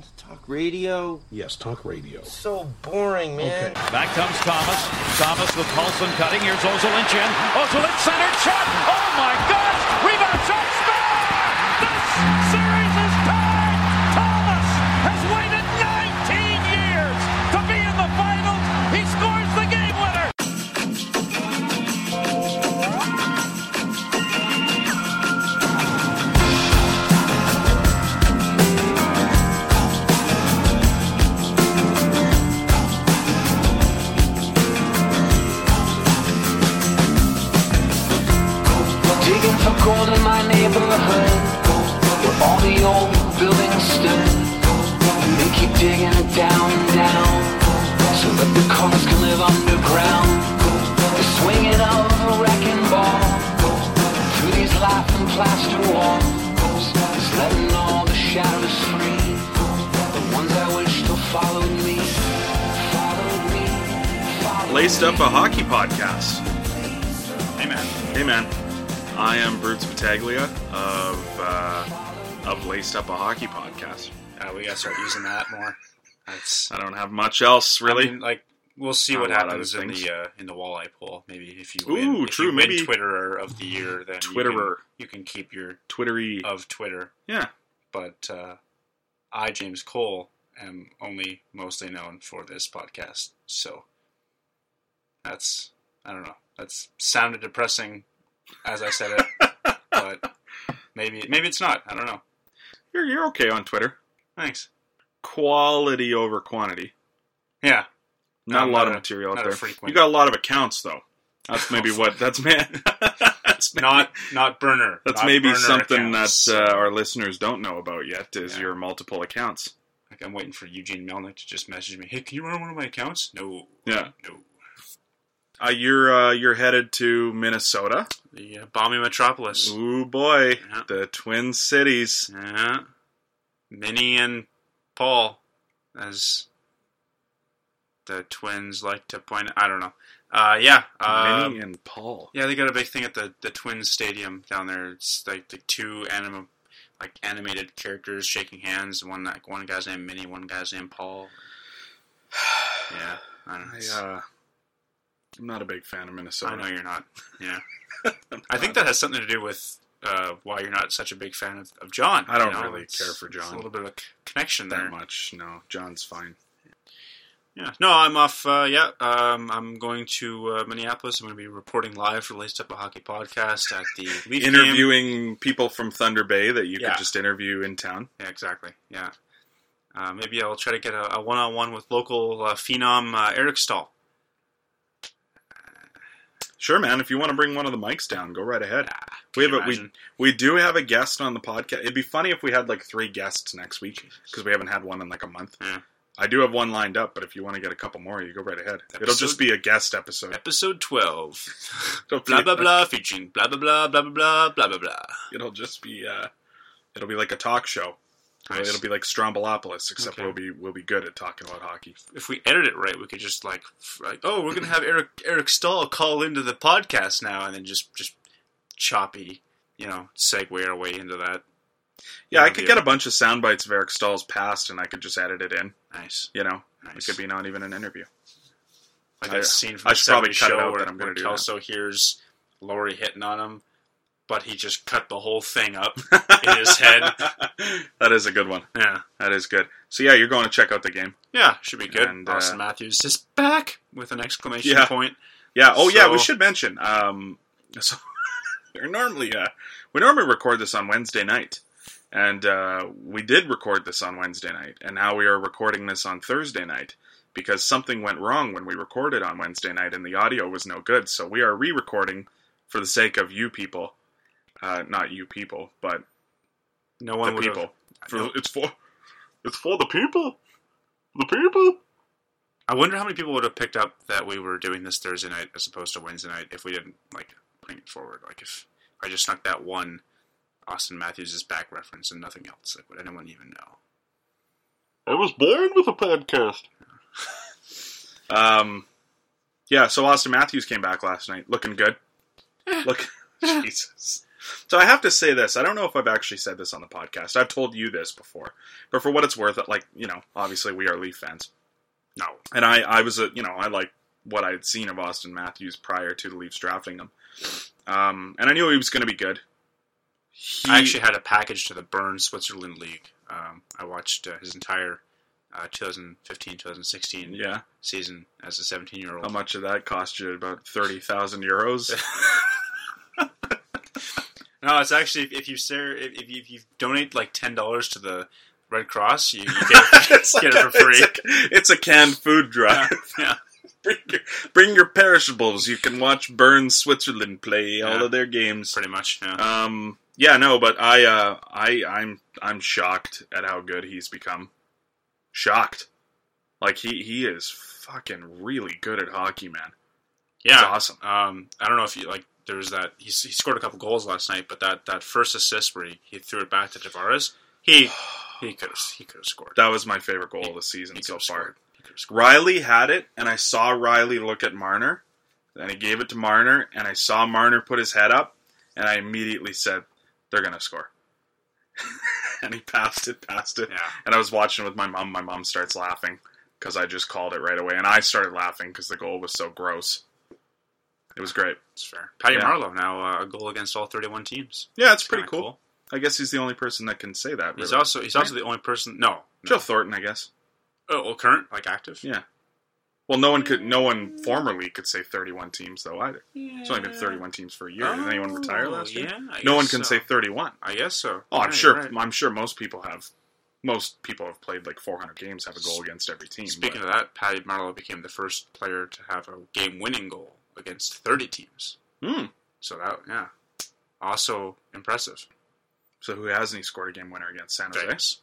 on talk radio? Yes, talk radio. So boring, man. Okay. Back comes Thomas. Thomas with Paulson cutting. Here's Ozolinsh in. Ozolinsh centered shot. Oh my gosh! Laced Up a Hockey Podcast. Hey man. Hey man, I am Bruce Battaglia of uh, of Laced Up a Hockey Podcast. Uh, we gotta start using that more. That's I don't have much else really. I mean, like we'll see Not what a lot of happens in the uh, in the walleye poll. Maybe if you Ooh, win, if true, you win maybe- Twitterer of the year, then you Twitterer. can, you can keep your Twittery. of Twitter. yeah, But uh, I, James Cole, am only mostly known for this podcast. So that's I don't know. That's sounded depressing as I said it, but maybe maybe it's not. I don't know. you're you're okay on Twitter. Thanks. Quality over quantity. Yeah. Not I'm a lot not of a- material out there. frequent. You got a lot of accounts though. That's maybe what. That's man. that's maybe- Not not burner. That's not maybe burner something accounts. that uh, our listeners don't know about yet. Is Yeah. your multiple accounts? Like I'm waiting for Eugene Melnyk to just message me. Hey, can you run one of my accounts? No. Yeah. No. Uh, you're uh, you're headed to Minnesota. The uh, balmy metropolis. Ooh boy, Yeah. the Twin Cities. Yeah. Minnie and Paul, as the twins like to point. I don't know. Uh, yeah. Uh, Minnie and Paul. yeah, they got a big thing at the the Twins Stadium down there. It's like the two anim like animated characters shaking hands. One like one guy's named Minnie, one guy's named Paul. Yeah, I don't know. I, uh, I'm not a big fan of Minnesota. I know you're not. Yeah. I think that has something to do with uh, why you're not such a big fan of, of John. I don't you know? really It's- care for it's John a little bit of a connection that there. much. No, John's fine. Yeah. No, I'm off. Uh, yeah, um, I'm going to uh, Minneapolis. I'm going to be reporting live for Laced Up a Hockey podcast at the Leaf game. Interviewing people from Thunder Bay that you Yeah. could just interview in town. Yeah, exactly. Yeah. Uh, maybe I'll try to get a, a one-on-one with local uh, phenom uh, Eric Staal. Sure, man. If you want to bring one of the mics down, go right ahead. Ah, We have a, we we do have a guest on the podcast. It'd be funny if we had like three guests next week because we haven't had one in like a month. Yeah. I do have one lined up, but if you want to get a couple more, you go right ahead. It'll just be a guest episode. Episode 12. Blah, blah, blah, featuring blah, blah, blah, blah, blah, blah, blah, blah, blah. It'll just be uh, it'll be like a talk show. Nice. It'll be like Strombolopolis, except Okay. we'll be we'll be good at talking about hockey. if we edit it right, we could just like, like, oh, we're gonna have Eric Eric Staal call into the podcast now, and then just just choppy, you know, segue our way into that. Yeah, I could get a bunch of sound bites of Eric Staal's past, and I could just edit it in. nice, You know, it could be not even an interview. like I- that scene from I the should probably cut show out where, that I'm gonna where do Kelso hears Laurie hitting on him, but he just cut the whole thing up in his head. that is a good one. Yeah, That is good. So yeah, you're going to check out the game. yeah, should be good. And, uh, Auston Matthews is back with an exclamation Yeah. point. Yeah. Oh yeah, we should mention. Um, so we're normally uh, we normally record this on Wednesday night, and uh, we did record this on Wednesday night, and now we are recording this on Thursday night because something went wrong when we recorded on Wednesday night, and the audio was no good. So we are re-recording for the sake of you people, uh, not you people, but No one the people. For, it's for it's for the people. The people. I wonder how many people would have picked up that we were doing this Thursday night as opposed to Wednesday night if we didn't like bring it forward. Like if I just snuck that one Auston Matthews' back reference and nothing else, like would anyone even know? I was born with a podcast. um, yeah. So Auston Matthews came back last night, looking good. Look, Jesus. So I have to say this. I don't know if I've actually said this on the podcast. I've told you this before, but for what it's worth, like you know, obviously we are Leaf fans. No. And I, I was a, you know, I like what I had seen of Auston Matthews prior to the Leafs drafting him, um, and I knew he was going to be good. He, I actually had a package to the Bern Switzerland League. Um, I watched uh, his entire uh, 2015-2016 yeah. season as a 17 year old. How much did that cost you? About thirty thousand euros. No, it's actually if, if you share if, if, you, if you donate like ten dollars to the Red Cross, you, you get, get like it for a- free. It's a, it's a canned food drive. yeah. bring, your, bring your perishables. You can watch Bern Switzerland play all of their games. pretty much. Yeah. Um, yeah, no, but I, uh, I, I'm, I'm shocked at how good he's become. Shocked. Like he, he is fucking really good at hockey, man. yeah, It's awesome. Um, I don't know if you like. There was that he, he scored a couple goals last night, but that, that first assist where he, he threw it back to Tavares, he he could have he could have scored. That was my favorite goal of the season he so far. He could have scored. Rielly had it, and I saw Rielly look at Marner, and he gave it to Marner, and I saw Marner put his head up, and I immediately said, "They're gonna score." and he passed it, passed it, Yeah. and I was watching with my mom. My mom starts laughing because I just called it right away, and I started laughing because the goal was so gross. It was great. It's fair. Patty Yeah. Marleau now uh, a goal against all 31 teams. Yeah, it's It's pretty kinda cool. I guess he's the only person that can say that. He's also he's also the only person. No, no. Joe Thornton, I guess. Oh, well, current like active. Yeah. Well, no one could. No one formerly could say 31 teams though either. It's only been 31 teams for a year. Did anyone retire Oh, last year? Yeah, No one can so. say 31. I guess so. Oh, I'm Yeah, sure. right. I'm sure most people have. Most people have played like 400 games, have a goal against every team. Speaking but- of that, Patty Marleau became the first player to have a game-winning goal against 30 teams. Hmm. So that, yeah, also impressive. so who hasn't he scored a game winner against San Jose? Vegas.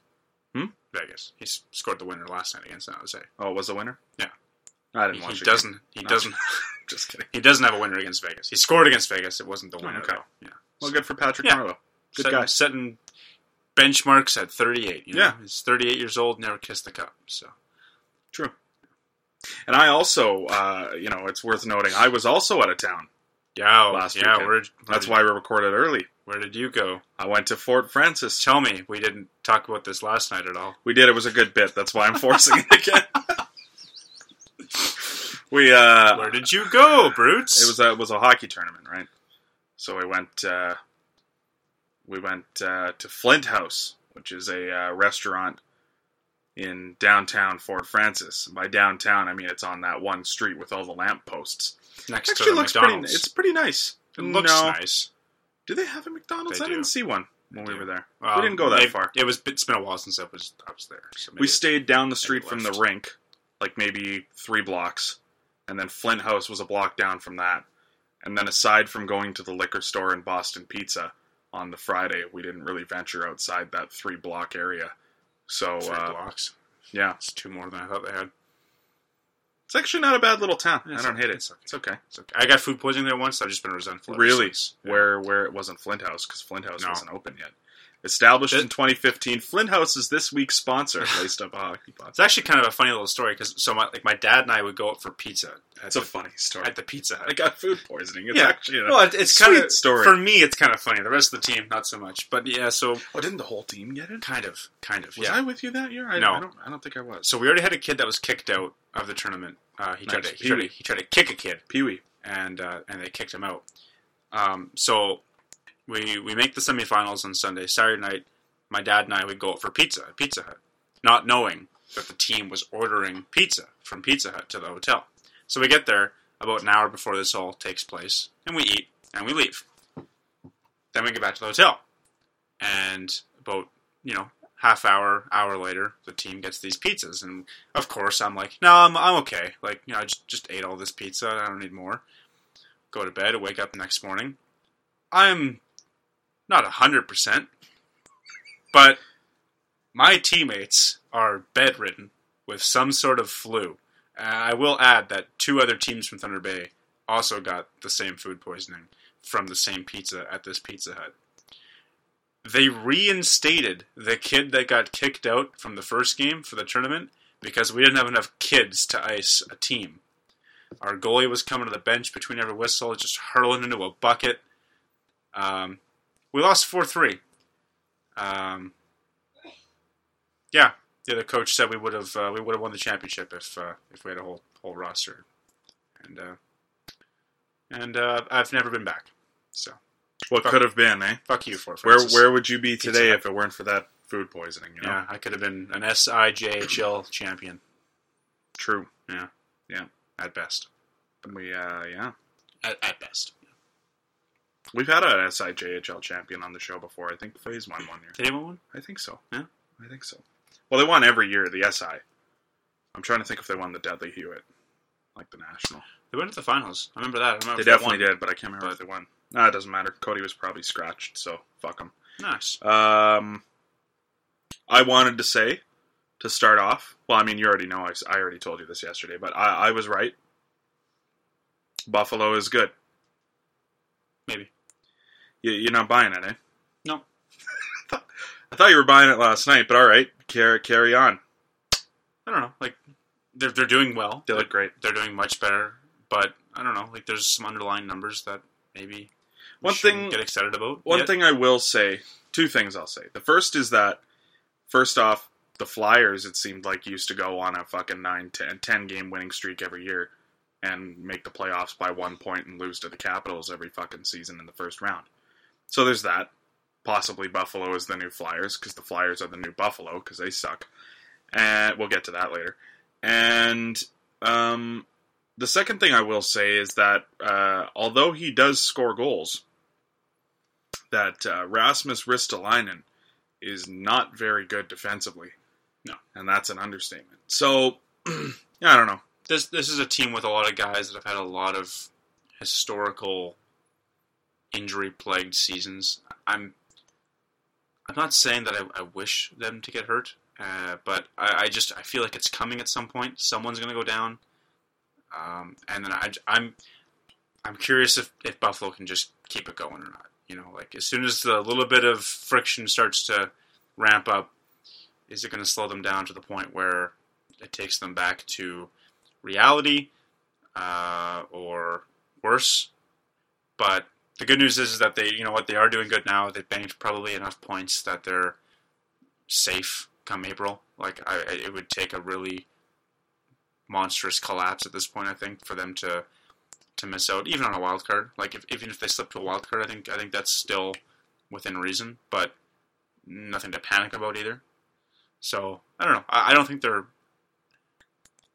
Hmm? Vegas. He scored the winner last night against San Jose. Oh, it was the winner. Yeah. I He, didn't watch. he doesn't. He No. doesn't. Just kidding. He doesn't have a winner against Vegas. He scored against Vegas. It wasn't the winner. okay. though. Yeah. Well, good for Patrick Yeah. Marleau. Good setting, guy. Setting benchmarks at 38. You know? Yeah. He's 38 years old. Never kissed the cup. So True. And I also, uh, you know, it's worth noting, I was also out of town. yeah, Last yeah. weekend. Where, where That's did, why we recorded early. Where did you go? I went to Fort Frances. Tell me. We didn't talk about this last night at all. We did. It was a good bit. That's why I'm forcing it again. we uh, Where did you go, Brutes? it was a it was a hockey tournament, right? So we went uh, we went uh, to Flint House, which is a uh, restaurant in downtown Fort Frances. By downtown, I mean it's on that one street with all the lamp posts. next Actually, to the looks pretty. McDonald's. It's pretty nice. it looks no, nice. do they have a McDonald's? They I do. didn't see one when They we were there. Well, we didn't go that maybe- far. It was. It's been a while since I was. I was there. So We stayed down the street from the rink, like maybe three blocks, and then Flint House was a block down from that. And then aside from going to the liquor store and Boston Pizza on the Friday, we didn't really venture outside that three block area. So three uh, blocks. yeah, It's two more than I thought they had. it's actually not a bad little town. It's I don't okay. hate it. It's okay. It's okay. It's okay. I got food poisoning there once. I've just been resentful. Really. Yeah. where where it wasn't Flint House because Flint House No. wasn't open yet. Established It- in 2015, Flint House is this week's sponsor. Laced up a hockey pod. It's actually kind of a funny little story because so my like my dad and I would go out for pizza. It's a funny story. at the Pizza Hut. I got food poisoning. It's Yeah. actually a well, it, it's kind of story. for me. It's kind of funny. The rest of the team, not so much. But yeah, so Oh, didn't the whole team get it? kind of, kind of. Was yeah. I with you that year? I, No. I don't. I don't think I was. So we already had a kid that was kicked out of the tournament. Uh, he tried to he tried to, he tried to kick a kid, Pee Wee. and uh, and they kicked him out. Um, so we we make the semifinals on Sunday. Saturday night, my dad and I would go out for pizza at Pizza Hut, not knowing that the team was ordering pizza from Pizza Hut to the hotel. So we get there about an hour before this all takes place, and we eat and we leave. Then we get back to the hotel, and about you know half hour hour later, the team gets these pizzas, and of course I'm like, no, I'm I'm okay. Like you know, I just just ate all this pizza. I don't need more. Go to bed. Wake up the next morning. I'm not hundred percent, but my teammates are bedridden with some sort of flu. I will add that two other teams from Thunder Bay also got the same food poisoning from the same pizza at this Pizza Hut. They reinstated the kid that got kicked out from the first game for the tournament because we didn't have enough kids to ice a team. Our goalie was coming to the bench between every whistle, just hurling into a bucket. Um, We lost four three. Um, yeah, the other coach said we would have uh, we would have won the championship if uh, if we had a whole whole roster, and uh, and uh, I've never been back. So What could have been, eh? fuck you for Where where would you be today if it weren't for that food poisoning? You know, Yeah, I could have been an SIJHL champion true. Yeah. Yeah. At best. We uh, yeah, At, at best. We've had a SIJHL champion on the show before. I think Phase won one year. Did anyone one? I think so. Yeah? I think so. Well, they won every year the SI. I'm trying to think if they won the Dudley Hewitt, like the national. They went to the finals. I remember that. I remember They definitely won. did, but I can't remember if they won. Nah, it doesn't matter. Cody was probably scratched, so fuck him. Nice. Um, I wanted to say to start off. Well, I mean, you already know. I, I already told you this yesterday, but I, I was right. Buffalo is good. Maybe. You, you're not buying it, eh? No. I thought you were buying it last night, but all right, carry carry on. I don't know. Like they're they're doing well. They look great. They're doing much better. But I don't know. Like there's some underlying numbers that maybe One thing- get excited about. One yet. thing I will say, two things I'll say. The first is that, first off, the Flyers, it seemed like, used to go on a fucking 9, 10, 10 game winning streak every year and make the playoffs by one point and lose to the Capitals every fucking season in the first round. So there's that. Possibly Buffalo is the new Flyers because the Flyers are the new Buffalo because they suck. And we'll get to that later. And um, the second thing I will say is that uh, although he does score goals, that uh, Rasmus Ristolainen is not very good defensively. No. and that's an understatement. So I don't know. this this is a team with a lot of guys that have had a lot of historical injury plagued seasons. I'm I'm not saying that I, I wish them to get hurt, uh, but I, I just I feel like it's coming at some point. Someone's going to go down, um, and then I, I'm I'm curious if, if Buffalo can just keep it going or not. You know, like as soon as the little bit of friction starts to ramp up, is it going to slow them down to the point where it takes them back to reality uh, or worse? But the good news is, is that they, you know what, they are doing good now. They've banked probably enough points that they're safe come April. Like I, it would take a really monstrous collapse at this point, I think, for them to to miss out, even on a wild card. Like if, even if they slip to a wild card, I think I think that's still within reason, but nothing to panic about either. So I don't know. I, I don't think they're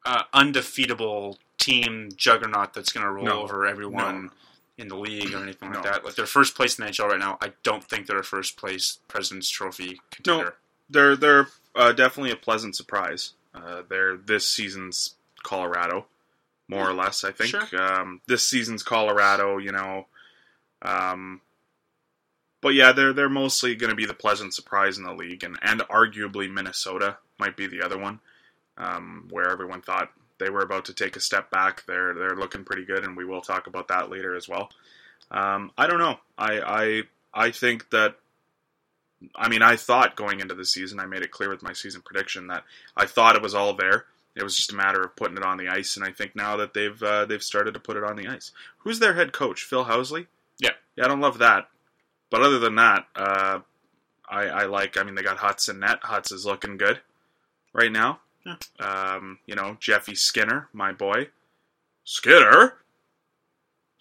uh, undefeatable team juggernaut that's going to roll No. over everyone No. In the league or anything like No. that. Like they're first place in the NHL right now. I don't think they're a first place President's Trophy contender. No, They're they're uh, definitely a pleasant surprise. Uh, they're this season's Colorado, more or less. I think Sure. um, this season's Colorado. You know, um, but yeah, they're they're mostly going to be the pleasant surprise in the league, and and arguably Minnesota might be the other one, um, where everyone thought they were about to take a step back. They're they're looking pretty good, and we will talk about that later as well. Um, I don't know. I I I think that I mean, I thought going into the season, I made it clear with my season prediction that I thought it was all there. It was just a matter of putting it on the ice, and I think now that they've uh, they've started to put it on the ice. Who's their head coach? Phil Housley. Yeah. yeah, I don't love that, but other than that, uh, I, I like. I mean, they got Huts in net. Huts is looking good right now. Yeah. Um, you know, Jeffy Skinner, my boy, Skinner,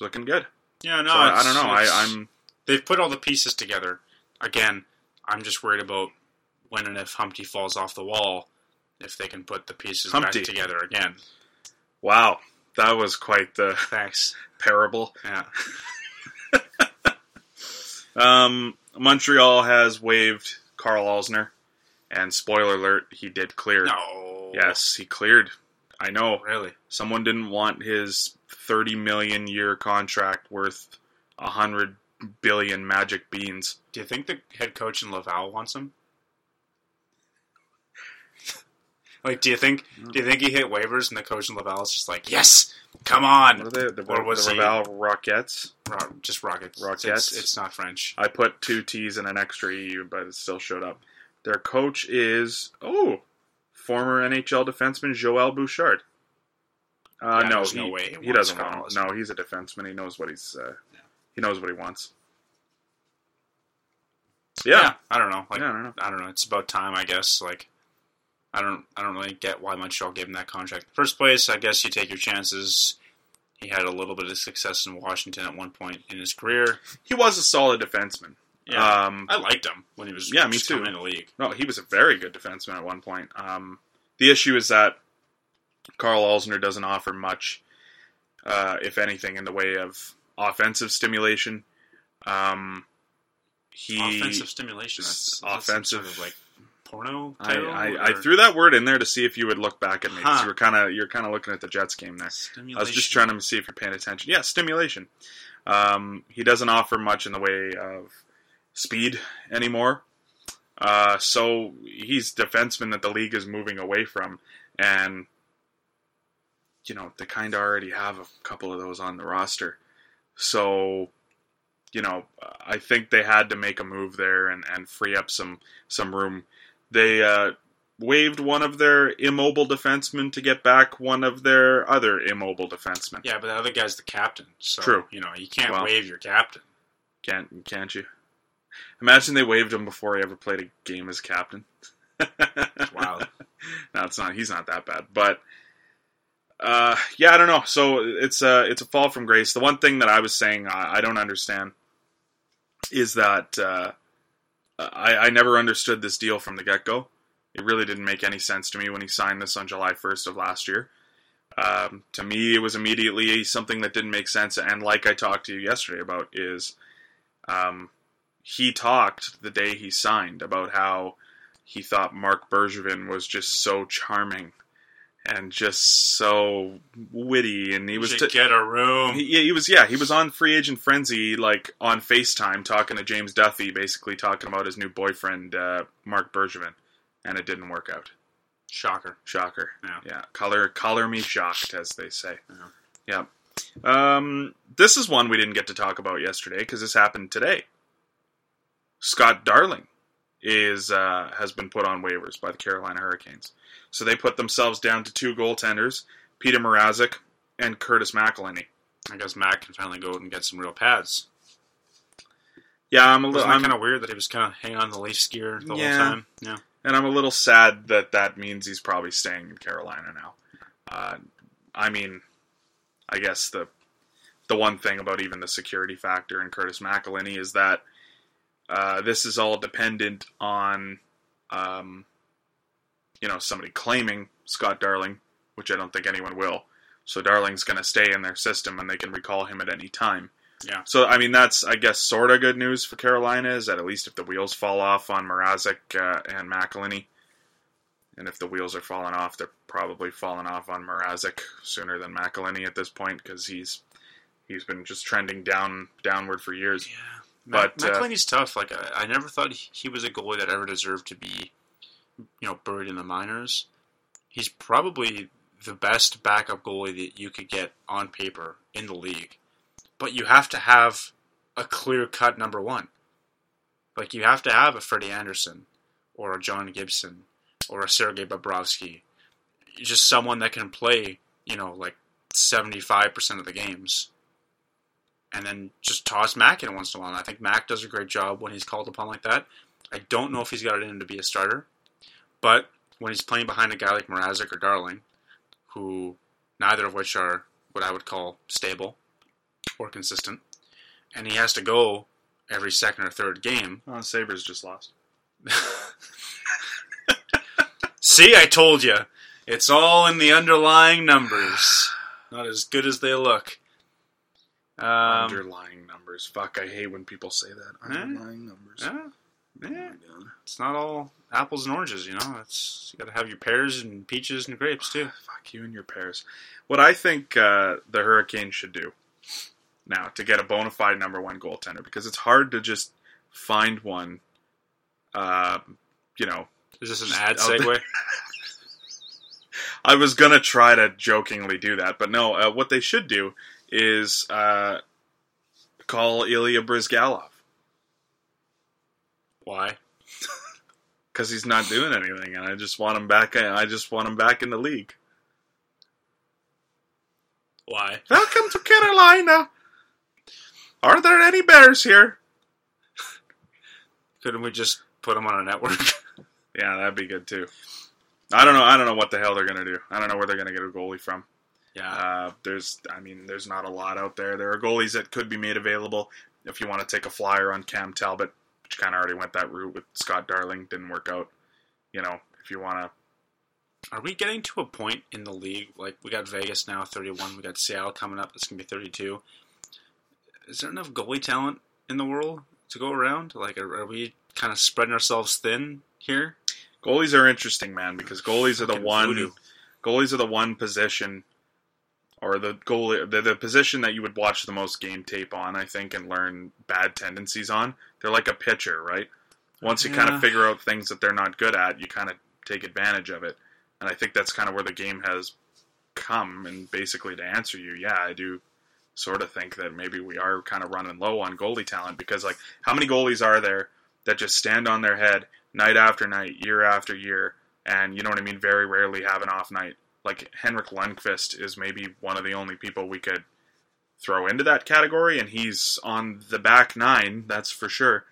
looking good. Yeah, no, so I, I don't know. I, I'm. They've put all the pieces together. Again, I'm just worried about when and if Humpty falls off the wall, if they can put the pieces Humpty. back together again. wow. That was quite the Thanks. parable. Yeah. Um, Montreal has waived Karl Alzner, and spoiler alert, he did clear. No. Yes, he cleared. I know. Really? Someone didn't want his 30 million year contract worth 100 billion magic beans. Do you think the head coach in Laval wants him? like, do you think hmm. do you think he hit waivers and the coach in Laval is just like, yes, come on, What are they? The, Or was the he- Raval Rockettes? Ro- just rockets, Rockets? It's, it's not French. I put two T's and an extra EU, but it still showed up. Their coach is, oh, former NHL defenseman Joel Bouchard. Uh, Yeah, no, he, no way he he doesn't want. No, he's a defenseman. He knows what he's. Uh, He knows what he wants. Yeah. I don't know. Like, Yeah, I don't know. I don't know. It's about time, I guess. Like, I don't, I don't really get why Montreal gave him that contract. First place, I guess you take your chances. He had a little bit of success in Washington at one point in his career. He was a solid defenseman. Yeah, Um, I liked him when he was Yeah, me too. in the league. No, he was a very good defenseman at one point. Um, the issue is that Karl Alzner doesn't offer much, uh, if anything, in the way of offensive stimulation. Um, he, offensive stimulation. That's, that's offensive- sort of like porno. I, I, I threw that word in there to see if you would look back at me. Huh. You were kind of you're kind of looking at the Jets game there. I was just trying to see if you're paying attention. Yeah, stimulation. Um, he doesn't offer much in the way of speed anymore. Uh, so he's defenseman that the league is moving away from, and you know they kind of already have a couple of those on the roster. So, you know, I think they had to make a move there and, and free up some some room. They uh, waived one of their immobile defensemen to get back one of their other immobile defensemen. Yeah, but the other guy's the captain. So, True. You know, you can't Well. waive your captain. Can't can't you? Imagine they waived him before he ever played a game as captain. Wow. no, it's not. He's not that bad, but uh, yeah, I don't know. So it's a it's a fall from grace. The one thing that I was saying I, I don't understand is that uh, I, I never understood this deal from the get go. It really didn't make any sense to me when he signed this on July first of last year. Um, to me, it was immediately something that didn't make sense. And like I talked to you yesterday about, is um, he talked the day he signed about how he thought Marc Bergevin was just so charming and just so witty, and he was should t- get a room. he, yeah, he was yeah he was on free agent frenzy like on Facetime talking to James Duthie, basically talking about his new boyfriend uh, Marc Bergevin, and it didn't work out. Shocker. Shocker. Yeah. Yeah. Color color me shocked, as they say. Yeah. Um, this is one we didn't get to talk about yesterday because this happened today. Scott Darling is uh, has been put on waivers by the Carolina Hurricanes. So they put themselves down to two goaltenders, Petr Mrazek and Curtis McElhinney. I guess Mac can finally go and get some real pads. Yeah, I'm a little. I'm, kind of weird that he was kind of hanging on the Leafs gear the Yeah. whole time? Yeah. and I'm a little sad that that means he's probably staying in Carolina now. Uh, I mean, I guess the the one thing about even the security factor in Curtis McElhinney is that uh, this is all dependent on, um, you know, somebody claiming Scott Darling, which I don't think anyone will. So Darling's going to stay in their system, and they can recall him at any time. Yeah. So I mean, that's I guess sort of good news for Carolina is that at least if the wheels fall off on Mrazek uh, and McElhinney, and if the wheels are falling off, they're probably falling off on Mrazek sooner than McElhinney at this point because he's he's been just trending down downward for years. Yeah. But, Mac, uh, tough. Like I, I never thought he, he was a goalie that ever deserved to be, you know, buried in the minors. He's probably the best backup goalie that you could get on paper in the league. But you have to have a clear cut number one. Like you have to have a Freddie Andersen or a John Gibson or a Sergei Bobrovsky. Just someone that can play, you know, like seventy five percent of the games and then just toss Mac in once in a while. And I think Mac does a great job when he's called upon like that. I don't know if he's got it in him to be a starter, but when he's playing behind a guy like Mrazek or Darling, who neither of which are what I would call stable or consistent, and he has to go every second or third game. Oh, Sabres just lost. See, I told you. It's all in the underlying numbers. Not as good as they look. Um, Underlying numbers. Fuck, I hate when people say that. Eh? Underlying numbers. yeah, Oh yeah. it's not all apples and oranges, you know. It's you got to have your pears and peaches and grapes too. Fuck you and your pears. What I think uh, the Hurricanes should do now to get a bona fide number one goaltender because it's hard to just find one. Uh, you know, Is this an ad segue? I was gonna try to jokingly do that, but no. Uh, what they should do is uh, call Ilya Bryzgalov Why? because he's not doing anything, and I just want him back. I just want him back in the league. Why? Welcome to Carolina. Are there any bears here? Couldn't we just put him on a network? Yeah, that'd be good too. I don't know. I don't know what the hell they're gonna do. I don't know where they're gonna get a goalie from. Yeah. Uh, there's, I mean, there's not a lot out there. There are goalies that could be made available if you want to take a flyer on Cam Talbot, which kind of already went that route with Scott Darling, didn't work out. You know, if you want to, Are we getting to a point in the league like we got Vegas now, thirty-one. We got Seattle coming up. It's gonna be thirty-two. Is there enough goalie talent in the world to go around? Like, are, are we kind of spreading ourselves thin here? goalies are interesting, man, because goalies are the Fucking one, voodoo. goalies are the one position, or the goalie, they're the position that you would watch the most game tape on, I think, and learn bad tendencies on. They're like a pitcher, right? Once you kind of figure out things that they're not good at, you kind of take advantage of it. And I think that's kind of where the game has come. And basically, to answer you, yeah, I do sort of think that maybe we are kind of running low on goalie talent because, like, how many goalies are there that just stand on their head night after night, year after year, and you know what I mean? Very rarely have an off night. Like Henrik Lundqvist is maybe one of the only people we could throw into that category, and he's on the back nine, that's for sure.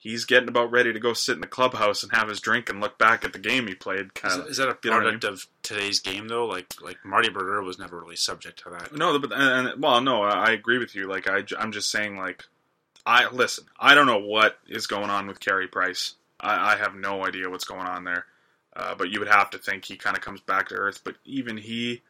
He's getting about ready to go sit in the clubhouse and have his drink and look back at the game he played. Is, Kind of, is that a know I product of today's game though? Like, like Marty Brodeur was never really subject to that. No, but and, and- well, no, I agree with you. Like I, am just saying, like I listen. I don't know what is going on with Carey Price. I, I have no idea what's going on there. Uh, but you would have to think he kind of comes back to earth. But even he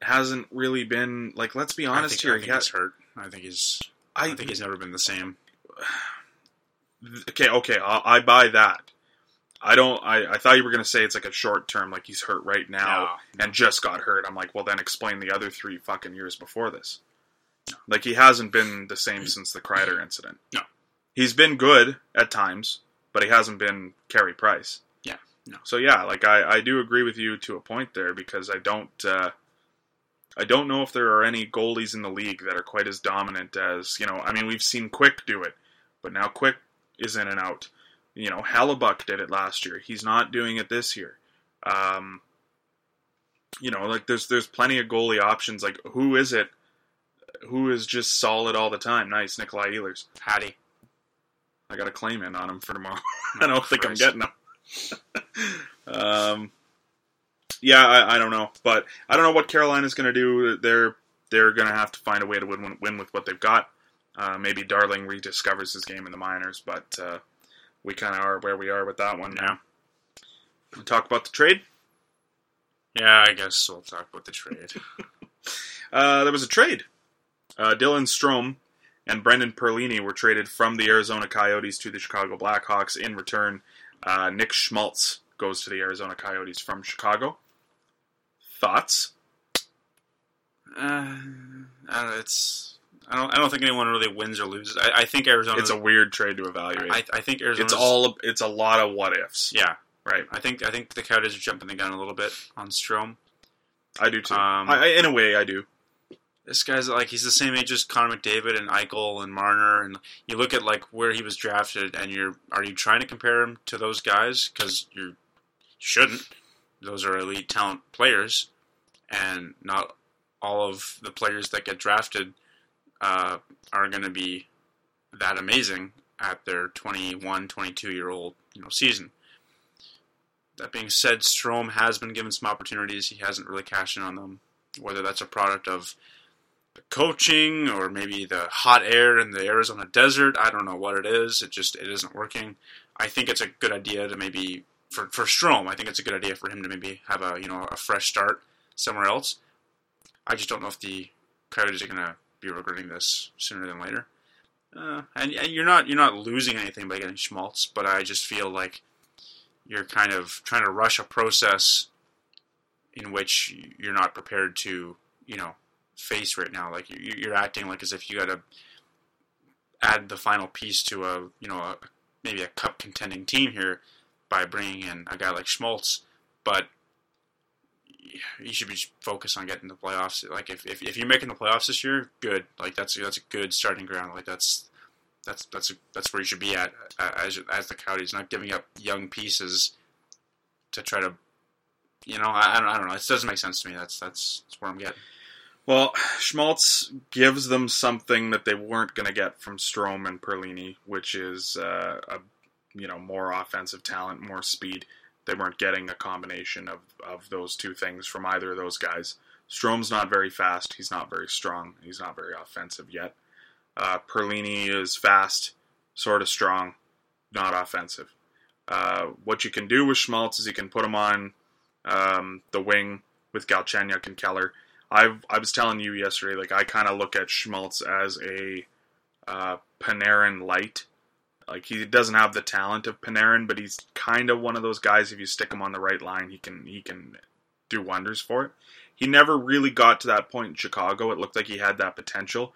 hasn't really been like. Let's be honest think, here. I he think has, he's hurt. I think he's. I, I think he's never been the same. okay, okay, I, I buy that. I don't. I, I thought you were going to say it's like a short term, like he's hurt right now No. and just got hurt. I'm like, well, then explain the other three fucking years before this. Like he hasn't been the same since the Kreider incident. No. he's been good at times, but he hasn't been Carey Price. No. So yeah, like I, I do agree with you to a point there because I don't. Uh, I don't know if there are any goalies in the league that are quite as dominant as you know. I mean, we've seen Quick do it, but now Quick is in and out. You know, Hellebuyck did it last year. He's not doing it this year. Um, you know, like there's there's plenty of goalie options. Like who is it? Who is just solid all the time? Nice, Nikolai Ehlers. Hattie. I got a claim in on him for tomorrow. I don't think I'm getting him. Um, yeah, I, I don't know, but I don't know what Carolina's going to do. They're they're going to have to find a way to win, win with what they've got. Uh, maybe Darling rediscovers his game in the minors, but uh, we kind of are where we are with that one now. We talk about the trade. Yeah, I guess we'll talk about the trade. Uh, there was a trade. Uh, Dylan Strome and Brendan Perlini were traded from the Arizona Coyotes to the Chicago Blackhawks. In return, uh, Nick Schmaltz goes to the Arizona Coyotes from Chicago. Thoughts? uh, I don't know, it's. I don't. I don't think anyone really wins or loses. I, I think Arizona. It's a weird trade to evaluate. I, I think Arizona. it's all. It's a lot of what ifs. Yeah, Right. I think. I think the Coyotes are jumping the gun a little bit on Strome. I do too. Um, I, I, in a way, I do. This guy's like he's the same age as Connor McDavid and Eichel and Marner, and you look at like where he was drafted, and you're are you trying to compare him to those guys? Because you shouldn't. Those are elite talent players, and not all of the players that get drafted uh, are going to be that amazing at their 21, 22 year old you know season. That being said, Strome has been given some opportunities. He hasn't really cashed in on them. Whether that's a product of the coaching or maybe the hot air in the Arizona desert, I don't know what it is. It just it isn't working. I think it's a good idea to maybe for for Strome. I think it's a good idea for him to maybe have a you know a fresh start somewhere else. I just don't know if the Coyotes are going to be regretting this sooner than later. Uh, and, and you're not you're not losing anything by getting Schmaltz, but I just feel like you're kind of trying to rush a process in which you're not prepared to, you know, face right now. Like you- you're acting like as if you got to add the final piece to a, you know, a, maybe a cup contending team here by bringing in a guy like Schmaltz, but you should be focused on getting the playoffs. Like if, if, if you're making the playoffs this year, good. Like that's that's a good starting ground. Like that's that's that's a, that's where you should be at as as the Coyotes, not giving up young pieces to try to, you know, I, I don't I don't know. It doesn't make sense to me. That's that's, that's where I'm getting. Well, Schmaltz gives them something that they weren't going to get from Strome and Perlini, which is uh, a you know, more offensive talent, more speed. They weren't getting a combination of, of those two things from either of those guys. Strome's not very fast. He's not very strong. He's not very offensive yet. Uh, Perlini is fast, sort of strong, not offensive. Uh, what you can do with Schmaltz is you can put him on um, the wing with Galchenyuk and Keller. I I was telling you yesterday, like I kind of look at Schmaltz as a uh, Panarin light. Like he doesn't have the talent of Panarin, but he's kind of one of those guys. If you stick him on the right line, he can he can do wonders for it. He never really got to that point in Chicago. It looked like he had that potential.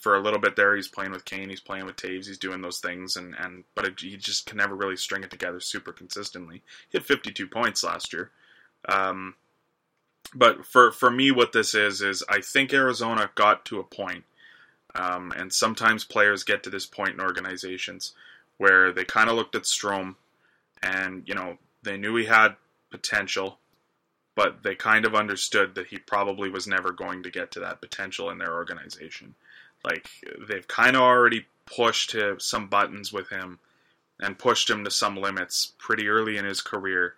For a little bit there, he's playing with Kane, he's playing with Toews, he's doing those things, and, and but it, he just can never really string it together super consistently. He had 52 points last year. Um, but for for me, what this is is I think Arizona got to a point, um, and sometimes players get to this point in organizations where they kind of looked at Strome, and you know they knew he had potential, but they kind of understood that he probably was never going to get to that potential in their organization. Like they've kind of already pushed some buttons with him and pushed him to some limits pretty early in his career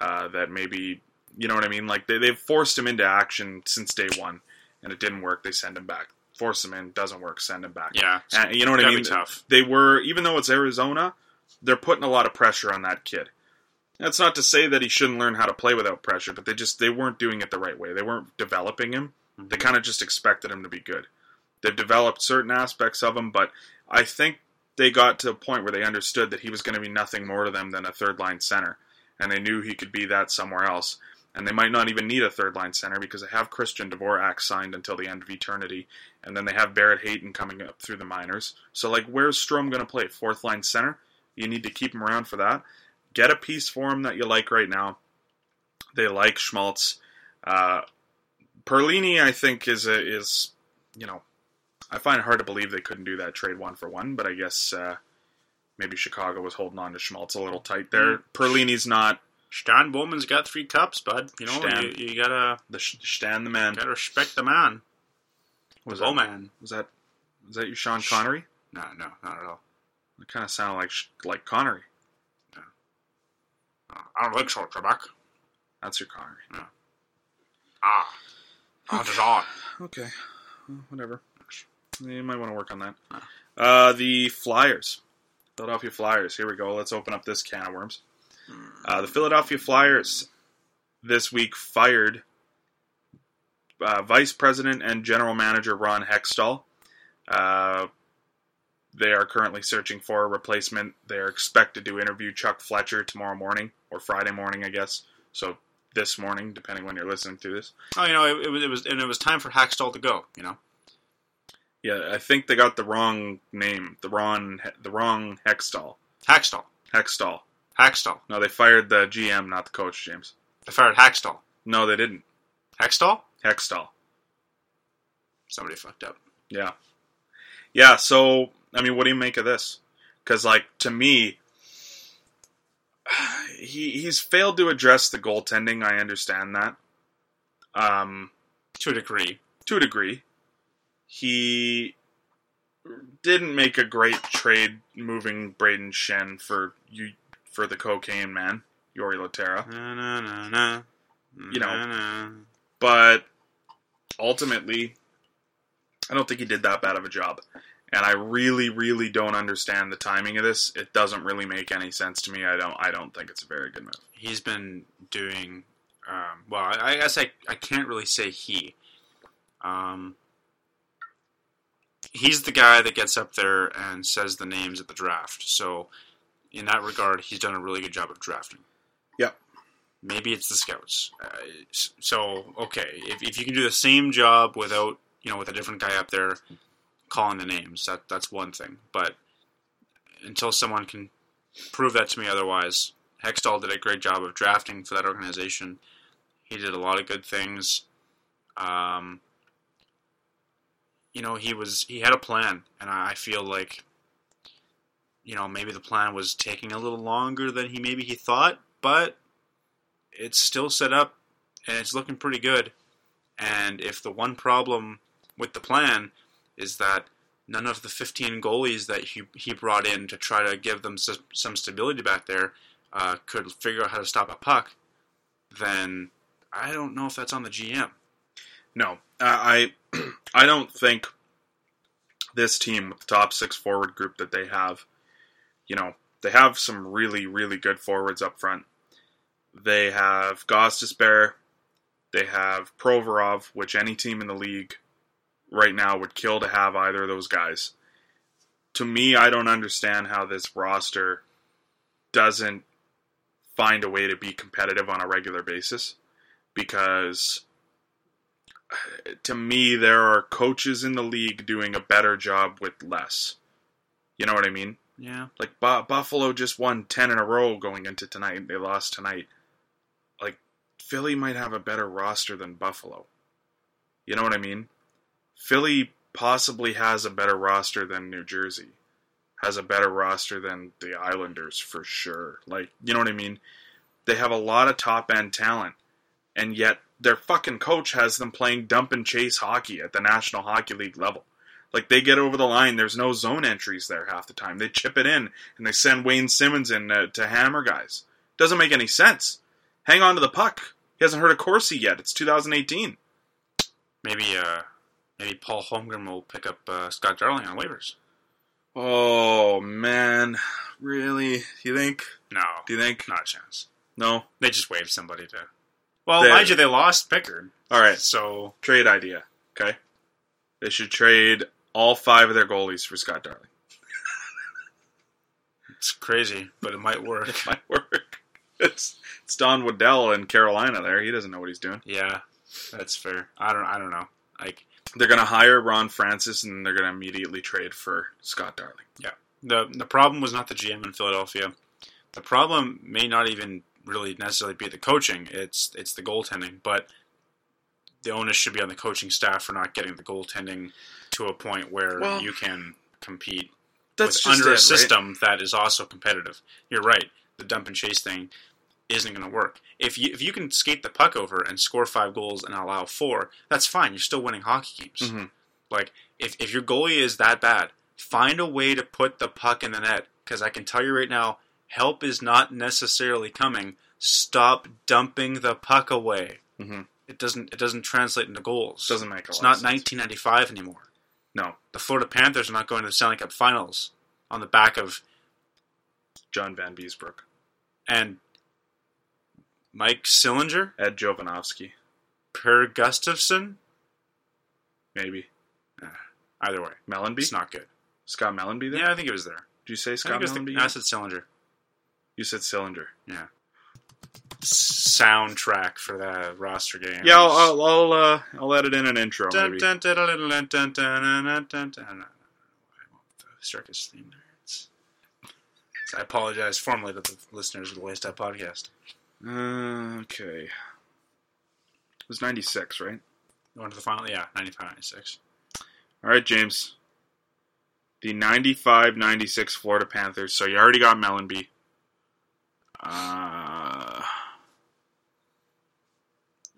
uh, that maybe you know what I mean? Like they, they've forced him into action since day one, and it didn't work. They send him back. Force him in, doesn't work. Send him back. Yeah, and, you know what I mean? tough. They were, even though it's Arizona, they're putting a lot of pressure on that kid. That's not to say that he shouldn't learn how to play without pressure, but they just they weren't doing it the right way. They weren't developing him. Mm-hmm. They kind of just expected him to be good. They've developed certain aspects of him, but I think they got to a point where they understood that he was going to be nothing more to them than a third line center, and they knew he could be that somewhere else. And they might not even need a third line center because they have Christian Dvorak signed until the end of eternity, and then they have Barrett Hayton coming up through the minors. So like, where's Strome going to play? Fourth line center? You need to keep him around for that. Get a piece for him that you like right now. They like Schmaltz. Uh, Perlini, I think, is a, is you know, I find it hard to believe they couldn't do that trade one for one, but I guess uh, maybe Chicago was holding on to Schmaltz a little tight there. Perlini's not Stan Bowman's got three cups, bud. You know, Stan. you, you gotta the Stan the man. gotta respect the man. Was the that, man. was that was that you, Sean Connery? No, no, not at all. It kind of sounded like sh- like Connery. Uh, I don't think so, Trebek. That's your Connery. Ah, is on. Okay, well, whatever. You might want to work on that. Uh, the Flyers, Philadelphia Flyers. Here we go. Let's open up this can of worms. Uh, the Philadelphia Flyers this week fired uh, Vice President and General Manager Ron Hextall. Uh, they are currently searching for a replacement. They are expected to interview Chuck Fletcher tomorrow morning or Friday morning, I guess. So this morning, depending when you're listening to this. Oh, you know, it, it was, it was, and it was time for Hakstol to go. You know, Yeah, I think they got the wrong name, the wrong, the wrong Hextall. Hakstol, Hextall. Hakstol. No, they fired the GM, not the coach, James. They fired Hakstol. No, they didn't. Hakstol. Hextall. Somebody fucked up. Yeah. Yeah, so, I mean, what do you make of this? Because, like, to me, he he's failed to address the goaltending. I understand that. Um, To a degree. to a degree. He didn't make a great trade moving Brayden Schenn for you for the cocaine man, Jori Lehtera. Na, na, na, na. You know. But ultimately, I don't think he did that bad of a job. And I really, really don't understand the timing of this. It doesn't really make any sense to me. I don't. I don't think it's a very good move. he's been doing um, well. I, I guess I, I can't really say he. Um, he's the guy that gets up there and says the names at the draft. So, in that regard, he's done a really good job of drafting. Yep. Maybe it's the scouts. Uh, so, okay, if, if you can do the same job without you know with a different guy up there calling the names, that that's one thing. But until someone can prove that to me otherwise, Hextall did a great job of drafting for that organization. He did a lot of good things. Um, you know, he was he had a plan, and I I feel like, you know, maybe the plan was taking a little longer than he maybe he thought, but it's still set up, and it's looking pretty good. And if the one problem with the plan is that none of the 15 goalies that he he brought in to try to give them some stability back there uh, could figure out how to stop a puck, then I don't know if that's on the GM. No, I I don't think this team with the top six forward group that they have, you know, they have some really really good forwards up front. They have Gostisbehere, they have Provorov, which any team in the league right now would kill to have either of those guys. To me, I don't understand how this roster doesn't find a way to be competitive on a regular basis because to me, there are coaches in the league doing a better job with less. You know what I mean? Yeah, Like Bu- Buffalo just won ten in a row going into tonight. They lost tonight. Like Philly might have a better roster than Buffalo. You know what I mean? Philly possibly has a better roster than New Jersey. Has a better roster than the Islanders for sure. Like, you know what I mean? They have a lot of top end talent. And yet their fucking coach has them playing dump and chase hockey at the National Hockey League level. Like they get over the line, there's no zone entries there half the time. They chip it in and they send Wayne Simmonds in uh, to hammer guys. Doesn't make any sense. Hang on to the puck. He hasn't heard of Corsi yet. It's 2018. maybe uh, maybe Paul Holmgren will pick up uh, Scott Darling on waivers. Oh man, really? You think? No, Do you think? not a chance. No. They just waived somebody to. Well, They- mind you, they lost Pickard, All right. so Trade idea. Okay. They should trade all five of their goalies for Scott Darling. it's crazy, but it might work. it Might work. It's it's Don Waddell in Carolina. There, he doesn't know what he's doing. yeah, that's fair. I don't. I don't know. Like They're gonna hire Ron Francis and they're gonna immediately trade for Scott Darling. Yeah. the the problem was not the GM in Philadelphia. The problem may not even really necessarily be the coaching. It's it's the goaltending, but the onus should be on the coaching staff for not getting the goaltending to a point where Well, you can compete That's under it, a right? system that is also competitive. You're right. The dump and chase thing isn't going to work. If you if you can skate the puck over and score five goals and allow four, that's fine. You're still winning hockey games. Mhm. Like if if your goalie is that bad, find a way to put the puck in the net. Because I can tell you right now, help is not necessarily coming. Stop dumping the puck away. Mhm. It doesn't it doesn't translate into goals. Doesn't make a It's lot not of sense. 1995 anymore. No, The Florida Panthers are not going to the Stanley Cup Finals on the back of John Vanbiesbrouck, and Mike Sillinger, Ed Jovanovski, Per Gustafsson. maybe Either way, Mellanby. it's not good. Scott Mellanby. There. Yeah, I think it was there. Did you say I Scott it was the, Mellanby? I said Sillinger. You said Cylinder. Yeah soundtrack for that roster game. Yeah, I'll I'll, I'll, uh, I'll in an intro. Maybe. Circus theme I apologize formally to the listeners of the Laced Up podcast. Uh, okay. It was 96, right? Went to the final? Yeah, 95 96. All right, James. The 95 96 Florida Panthers. So you already got Mellanby. Uh,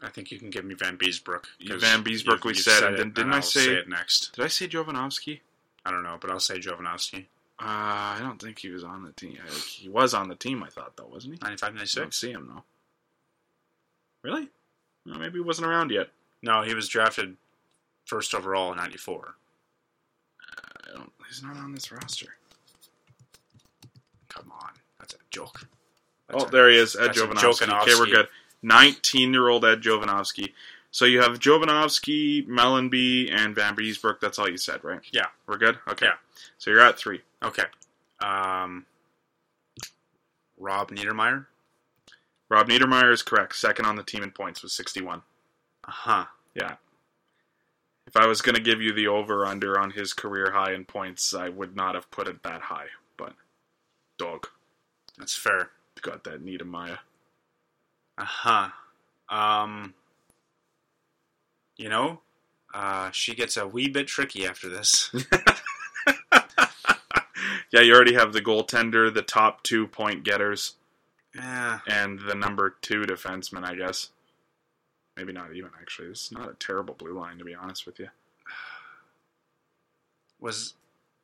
I think you can give me Vanbiesbrouck. 'cause Vanbiesbrouck you- we said, and then didn't I I'll say- it next? did I say Jovanovski? I don't know, but I'll say Jovanovski. Uh, I don't think he was on the team. Like, he was on the team, I thought, though, wasn't he? 95, I don't see him, though. Really? Well, maybe he wasn't around yet. No, he was drafted first overall in 94. I don't, he's not on this roster. Come on. That's a joke. That's Oh, a- there he is, Ed Jovanovski. Okay, we're good. 19 year old Ed Jovanovski. So you have Jovanovski, Mellanby, and Vanbiesbrouck. That's all you said, right? Yeah. We're good? Okay. Yeah. So you're at three. Okay. Um, Rob Niedermayer? Rob Niedermayer is correct. Second on the team in points was 61. Uh huh. Yeah. If I was going to give you the over under on his career high in points, I would not have put it that high. But, dog, That's fair. got that Niedermayer. Uh huh. Um, you know, uh, she gets a wee bit tricky after this. yeah, you already have the goaltender, the top two point getters. yeah. and the number two defenseman, I guess. Maybe not even actually. It's not a terrible blue line to be honest with you. Was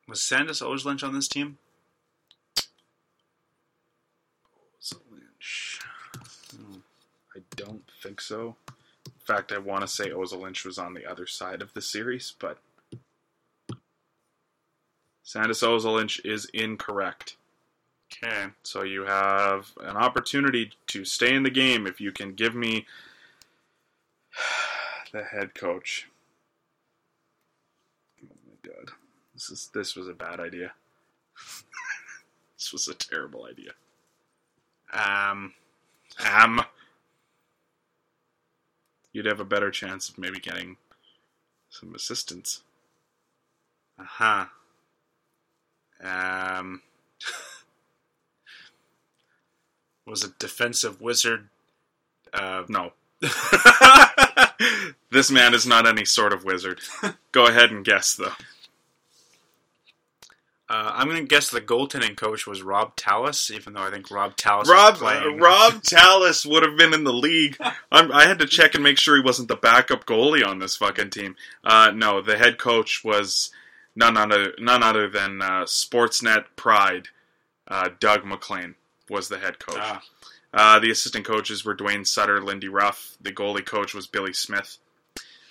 was Sandus Lynch on this team? Oza Lynch. I don't think so. In fact, I want to say Ozolinsh was on the other side of the series, but Sandis Ozolinsh is incorrect. Okay. So you have an opportunity to stay in the game if you can give me the head coach. Oh my god. This is this was a bad idea. this was a terrible idea. Um. Um you'd have a better chance of maybe getting some assistance. Uh huh. Um. was a defensive wizard. Uh, No. this man is not any sort of wizard. Go ahead and guess though. Uh, I'm gonna guess the goaltending coach was Rob Tallas, even though I think Rob Tallas Rob playing. Rob Tallas would have been in the league. I'm, I had to check and make sure he wasn't the backup goalie on this fucking team. Uh, no, the head coach was none other none other than uh, Sportsnet Pride. Uh, Doug MacLean was the head coach. Ah, Uh, the assistant coaches were Duane Sutter, Lindy Ruff. The goalie coach was Billy Smith.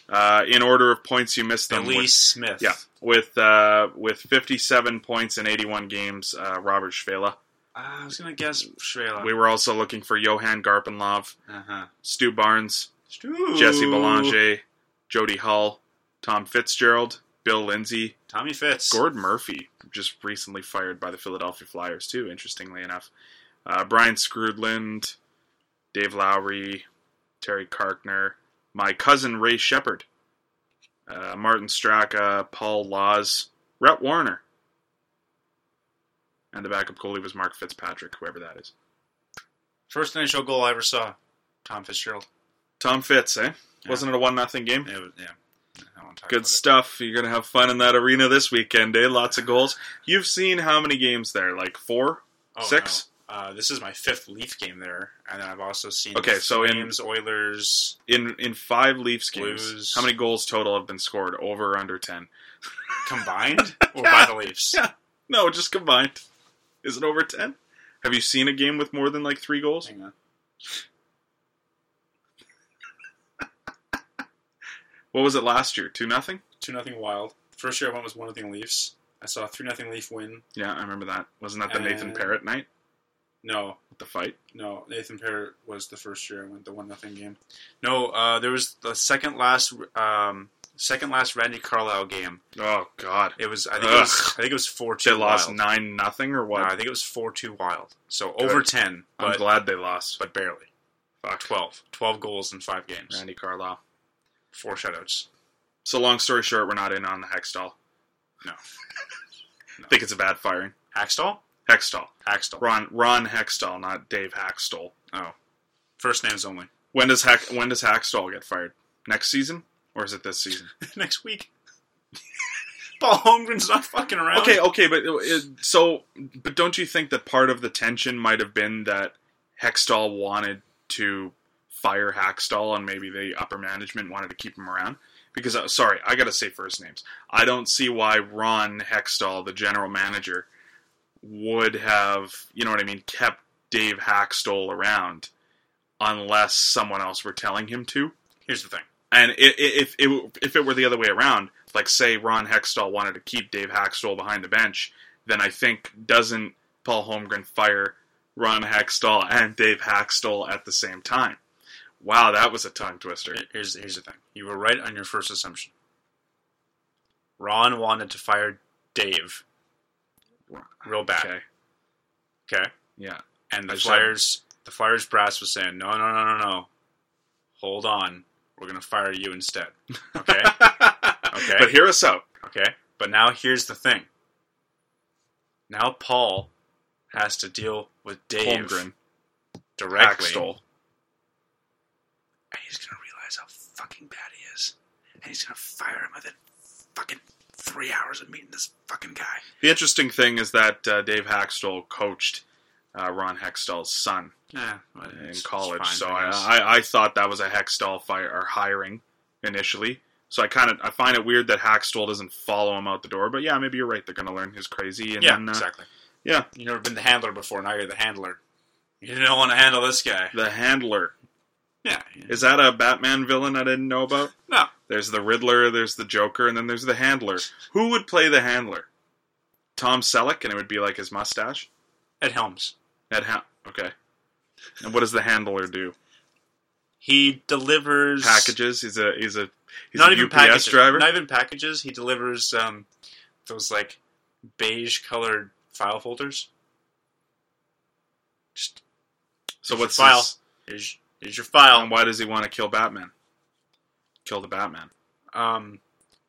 Uh, in order of points, you missed them. Billy with- Smith. yeah, with uh, with 57 points in 81 games, uh, Robert Svehla. I was gonna guess Svehla. We were also looking for Johan Garpenlov, Uh huh. Stu Barnes, Jesse Belanger, Jody Hull, Tom Fitzgerald, Bill Lindsay, Tommy Fitz. Gord Murphy, just recently fired by the Philadelphia Flyers too. Interestingly enough, uh, Brian Skrudland, Dave Lowry, Terry Carkner, my cousin Ray Sheppard, uh, Martin Straka, Paul Laus, Rhett Warrener, and the backup goalie was Mark Fitzpatrick, whoever that is. First NHL goal I ever saw. Tom Fitzgerald. Tom Fitz, eh? Yeah. Wasn't it a one nothing game? It was, yeah. I won't talk Good about it. stuff. You're gonna have fun in that arena this weekend, eh? Lots of goals. You've seen how many games there? Like four, Oh, six? no. Uh, this is my fifth Leaf game there, and then I've also seen Okay, so in- Flames, Oilers. in in five Leafs games. How many goals total have been scored? Over or under ten? combined or by the Leafs? Yeah. No, just combined. Is it over ten? Have you seen a game with more than like three goals? Hang on. What was it last year? Two nothing. Two nothing Wild. First year I went was one nothing Leafs. I saw a three nothing Leaf win. Yeah, I remember that. Wasn't that the Nathan And- Parrott night? No, The fight. no. Nathan Parrott was the first year I went the one nothing game. No, uh, there was the second last, um, second last Randy Carlyle game. Oh God. It was I think it was Ugh. I think it was four They two. lost nine nothing or what? No, I think it was four two Wild. So over ten, I'm glad they lost. but barely. Fuck. 12. 12 goals in five games. Randy Carlyle. Four shutouts. So long story short, we're not in on the Hextall. No. I think it's a bad firing. Hakstol? Hextall. Hakstol. Ron Ron Hextall, not Dave Hakstol. Oh. First names only. When does Hack when does Hakstol get fired? Next season or is it this season? Next week. Paul Holmgren's not fucking around. okay, okay, but it, so but don't you think that part of the tension might have been that Hextall wanted to fire Hakstol and maybe the upper management wanted to keep him around? Because uh, sorry, I got to say first names. I don't see why Ron Hextall, the general manager, would have, you know what I mean, kept Dave Hakstol around unless someone else were telling him to. Here's the thing. And if it, if it were the other way around, like say Ron Hextall wanted to keep Dave Hakstol behind the bench, then I think doesn't Paul Holmgren fire Ron Hextall and Dave Hakstol at the same time? Wow, that was a tongue twister. Here's, here's the thing. You were right on your first assumption. Ron wanted to fire Dave real bad. Okay, Okay. yeah, And the I said- Flyers the Flyers brass was saying, No, no, no, no, no. Hold on. We're gonna fire you instead. Okay? Okay. But hear us out. Okay. But now here's the thing. Now Paul has to deal with Dave Holmgren, directly. Hakstol. And he's gonna realize how fucking bad he is. And he's gonna fire him within fucking three hours of meeting this fucking guy. The interesting thing is that uh, Dave Hakstol coached uh, Ron Hextall's son Yeah, well, in college, so I I. I, thought that was a Hextall fire or hiring initially. So I kind of I find it weird that Hakstol doesn't follow him out the door. But yeah, maybe you're right. They're going to learn his crazy. And yeah, then, uh, exactly. Yeah, You've never been the handler before. Now you're the handler. You don't want to handle this guy. the Handler. Yeah. Is that a Batman villain I didn't know about? No. There's the Riddler, there's the Joker, and then there's the Handler. Who would play the Handler? Tom Selleck, and it would be like his mustache. Ed Helms. Ed Helms. okay. And what does the Handler do? He delivers Packages. He's a he's a he's not a even UPS packages. driver. Not even packages. He delivers um, those like beige colored file folders. Just so what's file? his- here's, here's your file. and why does he want to kill Batman? Kill the Batman. um,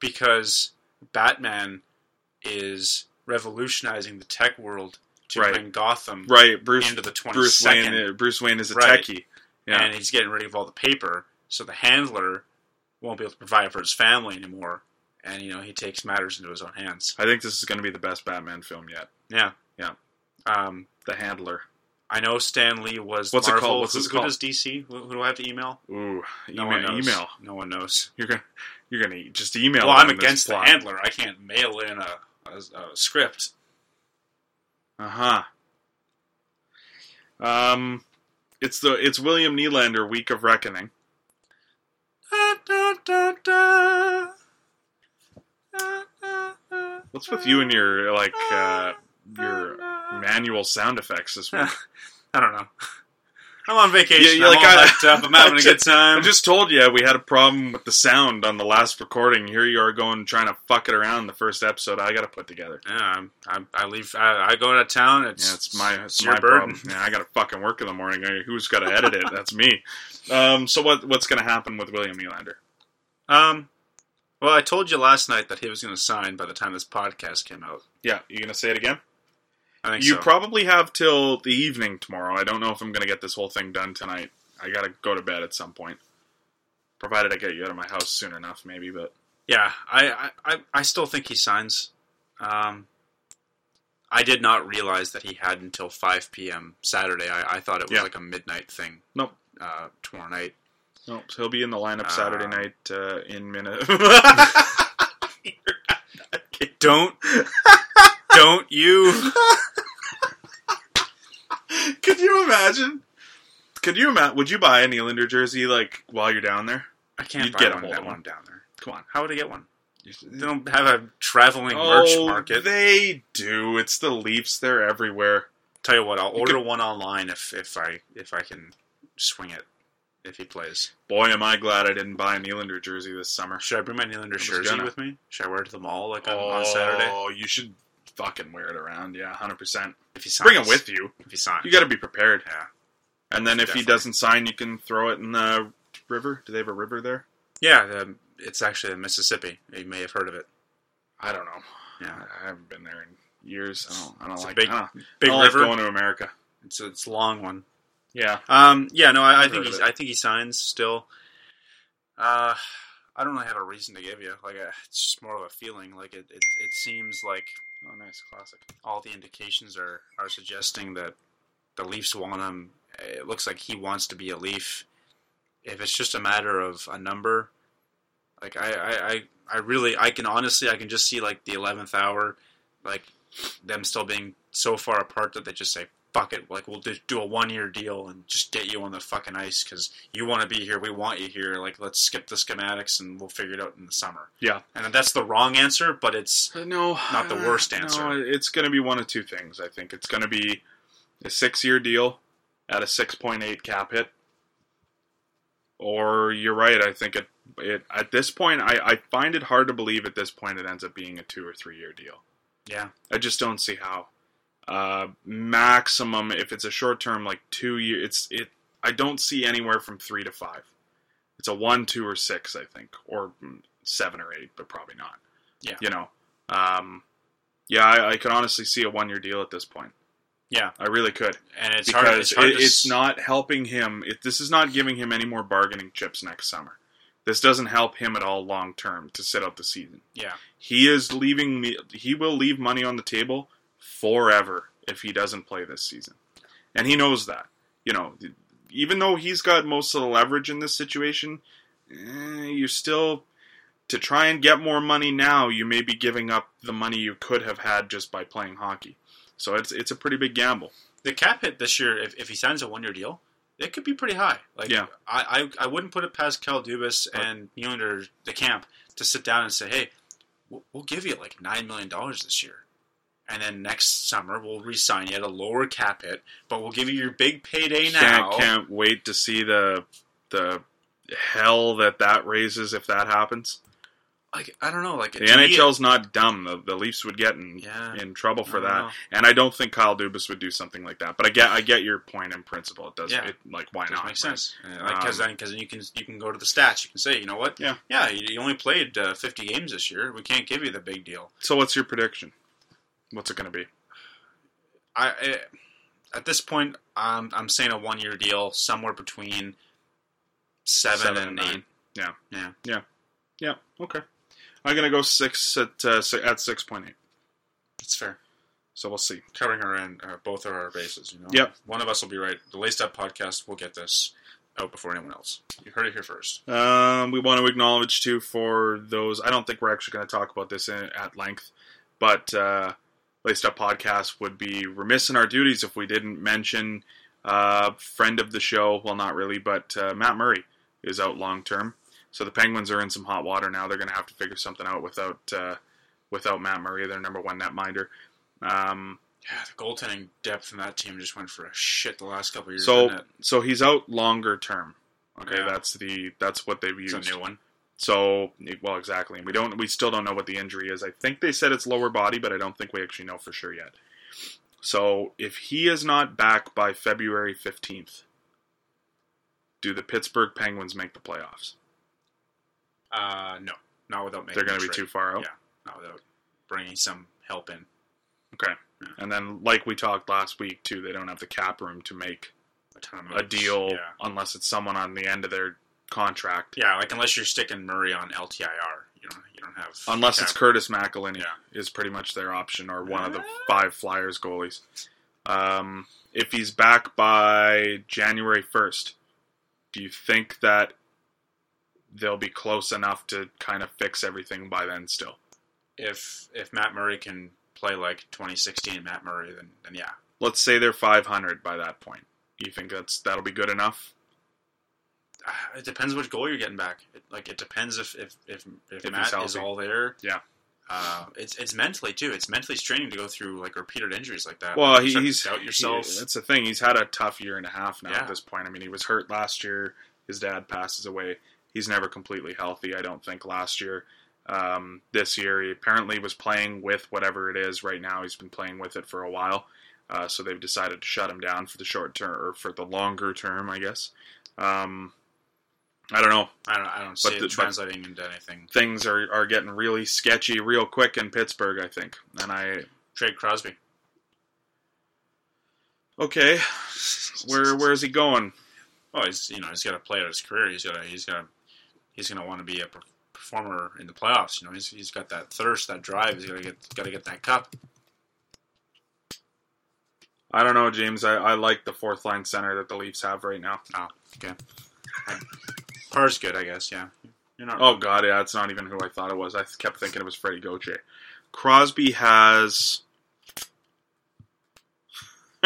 because Batman is revolutionizing the tech world to Right. bring Gotham Right, Bruce. into the 22nd. Bruce Wayne. Bruce Wayne is a Right. techie. Yeah. and he's getting rid of all the paper, so the handler won't be able to provide for his family anymore. And you know he takes matters into his own hands. I think this is going to be the best Batman film yet. Yeah, Yeah. Um, The Handler. I know Stan Lee was What's it called? What's who, this who called? does DC? Who, who do I have to email? Ooh, No email. one knows. email. No one knows. You're gonna you're gonna just email. Well, I'm against the handler. I can't mail in a, a, a script. Uh huh. Um, it's the it's William Nylander Week of Reckoning. Da, da, da, What's with you and your like uh, your manual sound effects this week? I don't know. I'm on vacation. Yeah, I'm like all I- hyped up. I'm having a good time. I just told you we had a problem with the sound on the last recording. Here you are going trying to fuck it around the first episode. I got to put together. yeah, I'm, I'm, I leave. I, I go out of town. It's Yeah, it's my it's, your my burden. problem. Yeah, I got to fucking work in the morning. Who's got to edit it? That's me. Um, so what what's going to happen with William Nylander? Um, well, I told you last night that he was going to sign by the time this podcast came out. Yeah, you gonna say it again? You so. probably have till the evening tomorrow. I don't know if I'm gonna get this whole thing done tonight. I gotta go to bed at some point. Provided I get you out of my house soon enough, maybe. But yeah, I, I, I, still think he signs. Um, I did not realize that he had until 5 p.m. Saturday. I, I thought it was Yeah. like a midnight thing. Nope. Uh, tomorrow night. no, so he'll be in the lineup Saturday Uh, night uh, in minute. Don't, don't you? Could you imagine? Could you imagine? Would you buy a Nylander jersey like while you're down there? I can't You'd buy get one, hold that of one one. down there. Come on. How would I get one? They don't have a traveling oh, merch Oh, market. they do. It's the Leafs. They're everywhere. Tell you what, I'll You order could- one online if if I if I can swing it if he plays. Boy, am I glad I didn't buy a Nylander jersey this summer. Should I bring my Nylander jersey gonna. with me? Should I wear it to the mall like on, on Saturday? Oh, you should fucking wear it around. Yeah, hundred percent. If he signs, Bring it with you. If he signs, You got to be prepared. yeah, And then if Definitely. he doesn't sign, you can throw it in the river. Do they have a river there? yeah. The, it's actually in Mississippi. You may have heard of it. I don't know. Yeah, I haven't been there in years. I don't. I don't It's a like. big- I don't, big I don't like river. going to America. it's it's a long one. Yeah. Um, yeah, no, I, I think he's. I think he signs still. Uh, I don't really have a reason to give you. Like, uh it's just more of a feeling. Like it, it, it seems like Oh, nice classic. all the indications are are suggesting that the Leafs want him. It looks like he wants to be a Leaf. If it's just a matter of a number, like I, I, I, I really, I can honestly, I can just see like the eleventh hour, like them still being so far apart that they just say, "Fuck it," like we'll just do a one year deal and just get you on the fucking ice because you want to be here, we want you here. Like let's skip the schematics and we'll figure it out in the summer. Yeah. And that's the wrong answer, but it's Uh, No, Not the worst uh, answer. No, it's going to be one of two things. I think it's going to be a six-year deal at a six point eight cap hit, or you're right. I think it. It at this point, I, I find it hard to believe at this point it ends up being a two or three-year deal. yeah, I just don't see how. Uh, maximum if it's a short term, like two year. It's it. I don't see anywhere from three to five. It's a one, two, or six. I think, or seven or eight, but probably not. Yeah. You know. Um, yeah, I, I could honestly see a one year deal at this point. yeah, I really could and it's hard. because It's hard it, to it's s- not helping him. It, this is not giving him any more bargaining chips next summer. This doesn't help him at all long term to sit out the season. Yeah, He is leaving me. He will leave money on the table forever if he doesn't play this season, and he knows that. You know, even though he's got most of the leverage in this situation, eh, you're still to try and get more money now, you may be giving up the money you could have had just by playing hockey. So it's it's a pretty big gamble. The cap hit this year, if, if he signs a one year deal, it could be pretty high. Like, Yeah. I, I, I wouldn't put it past Kyle Dubas and Nylander, the camp, to sit down and say, hey, we'll, we'll give you like $9 million this year. And then next summer, we'll re sign you at a lower cap hit, but we'll give you your big payday now. Can't can't wait to see the the hell that that raises if that happens. Like, I don't know. Like, The NHL's not dumb. The, the Leafs would get in Yeah. in trouble for that, know. and I don't think Kyle Dubas would do something like that. But I get I get your point in principle. It does Yeah. it, like why not? make right? sense. Because Um, then, because then you can you can go to the stats. You can say, you know what? Yeah. yeah. You, you only played uh, 50 games this year. We can't give you the big deal. So what's your prediction? What's it going to be? I, I at this point, I'm I'm saying a one year deal, somewhere between seven, Seven and and eight. nine. Yeah. Yeah, Yeah. Yeah. Okay. I'm going to go six at uh, at six point eight. it's fair. So we'll see. Covering our end, uh, both of our bases. You know. Yep. One of us will be right. The Laced Up podcast will get this out before anyone else. You heard it here first. Um, we want to acknowledge too for those. I don't think we're actually going to talk about this in, at length, but uh, Laced Up Podcast would be remiss in our duties if we didn't mention uh, friend of the show. Well, not really, but uh, Matt Murray is out long term. So the Penguins are in some hot water now. They're going to have to figure something out without uh, without Matt Murray, their number one netminder. Um, Yeah, the goaltending depth in that team just went for a shit the last couple of years. so so he's out longer term. Okay, Yeah. that's the that's what they've it's used. a new one. So, well, exactly. And we don't, we still don't know what the injury is. I think they said it's lower body, but I don't think we actually know for sure yet. So, if he is not back by February 15th, do the Pittsburgh Penguins make the playoffs? Uh, no, not without making. They're going to be too far out. Yeah, not without bringing some help in. Okay. And then, like we talked last week, too, they don't have the cap room to make A a deal Yeah. unless it's someone on the end of their contract. Yeah, like unless you're sticking Murray on LTIR, you don't you don't have Unless it's. Curtis McElhinney Yeah. is pretty much their option, or one of the five Flyers goalies. Um, if he's back by January first, do you think that they'll be close enough to kind of fix everything by then? Still, If if Matt Murray can play like 2016 Matt Murray, then then yeah. let's say they're five hundred by that point. You think that's that'll be good enough? It depends which goal you're getting back. It, like it depends if if if, if, If Matt is all there. Yeah. Uh, it's it's mentally too. It's mentally straining to go through like repeated injuries like that. Well, he, he's doubt yourself. he- that's the thing. He's had a tough year and a half now Yeah. at this point. I mean, he was hurt last year. His dad passes away. He's never completely healthy. I don't think last year. Um, this year, he apparently was playing with whatever it is right now. He's been playing with it for a while. Uh, so they've decided to shut him down for the short term or for the longer term, I guess. Um, I don't know. I don't I don't see it the- but- translating into anything. Things are, are getting really sketchy real quick in Pittsburgh, I think. And I Trade Crosby. okay, where where is he going? Well, he's you know he's got to play out his career. He's got to he's got to he's going to want to be a performer in the playoffs. You know he's he's got that thirst, that drive. He's got to get got to get that cup. I don't know, James. I, I like the fourth line center that the Leafs have right now. Oh, okay. Par's good, I guess. Yeah. You're not. Oh god, yeah, it's not even who I thought it was. I kept thinking it was Freddie Gauthier. Crosby has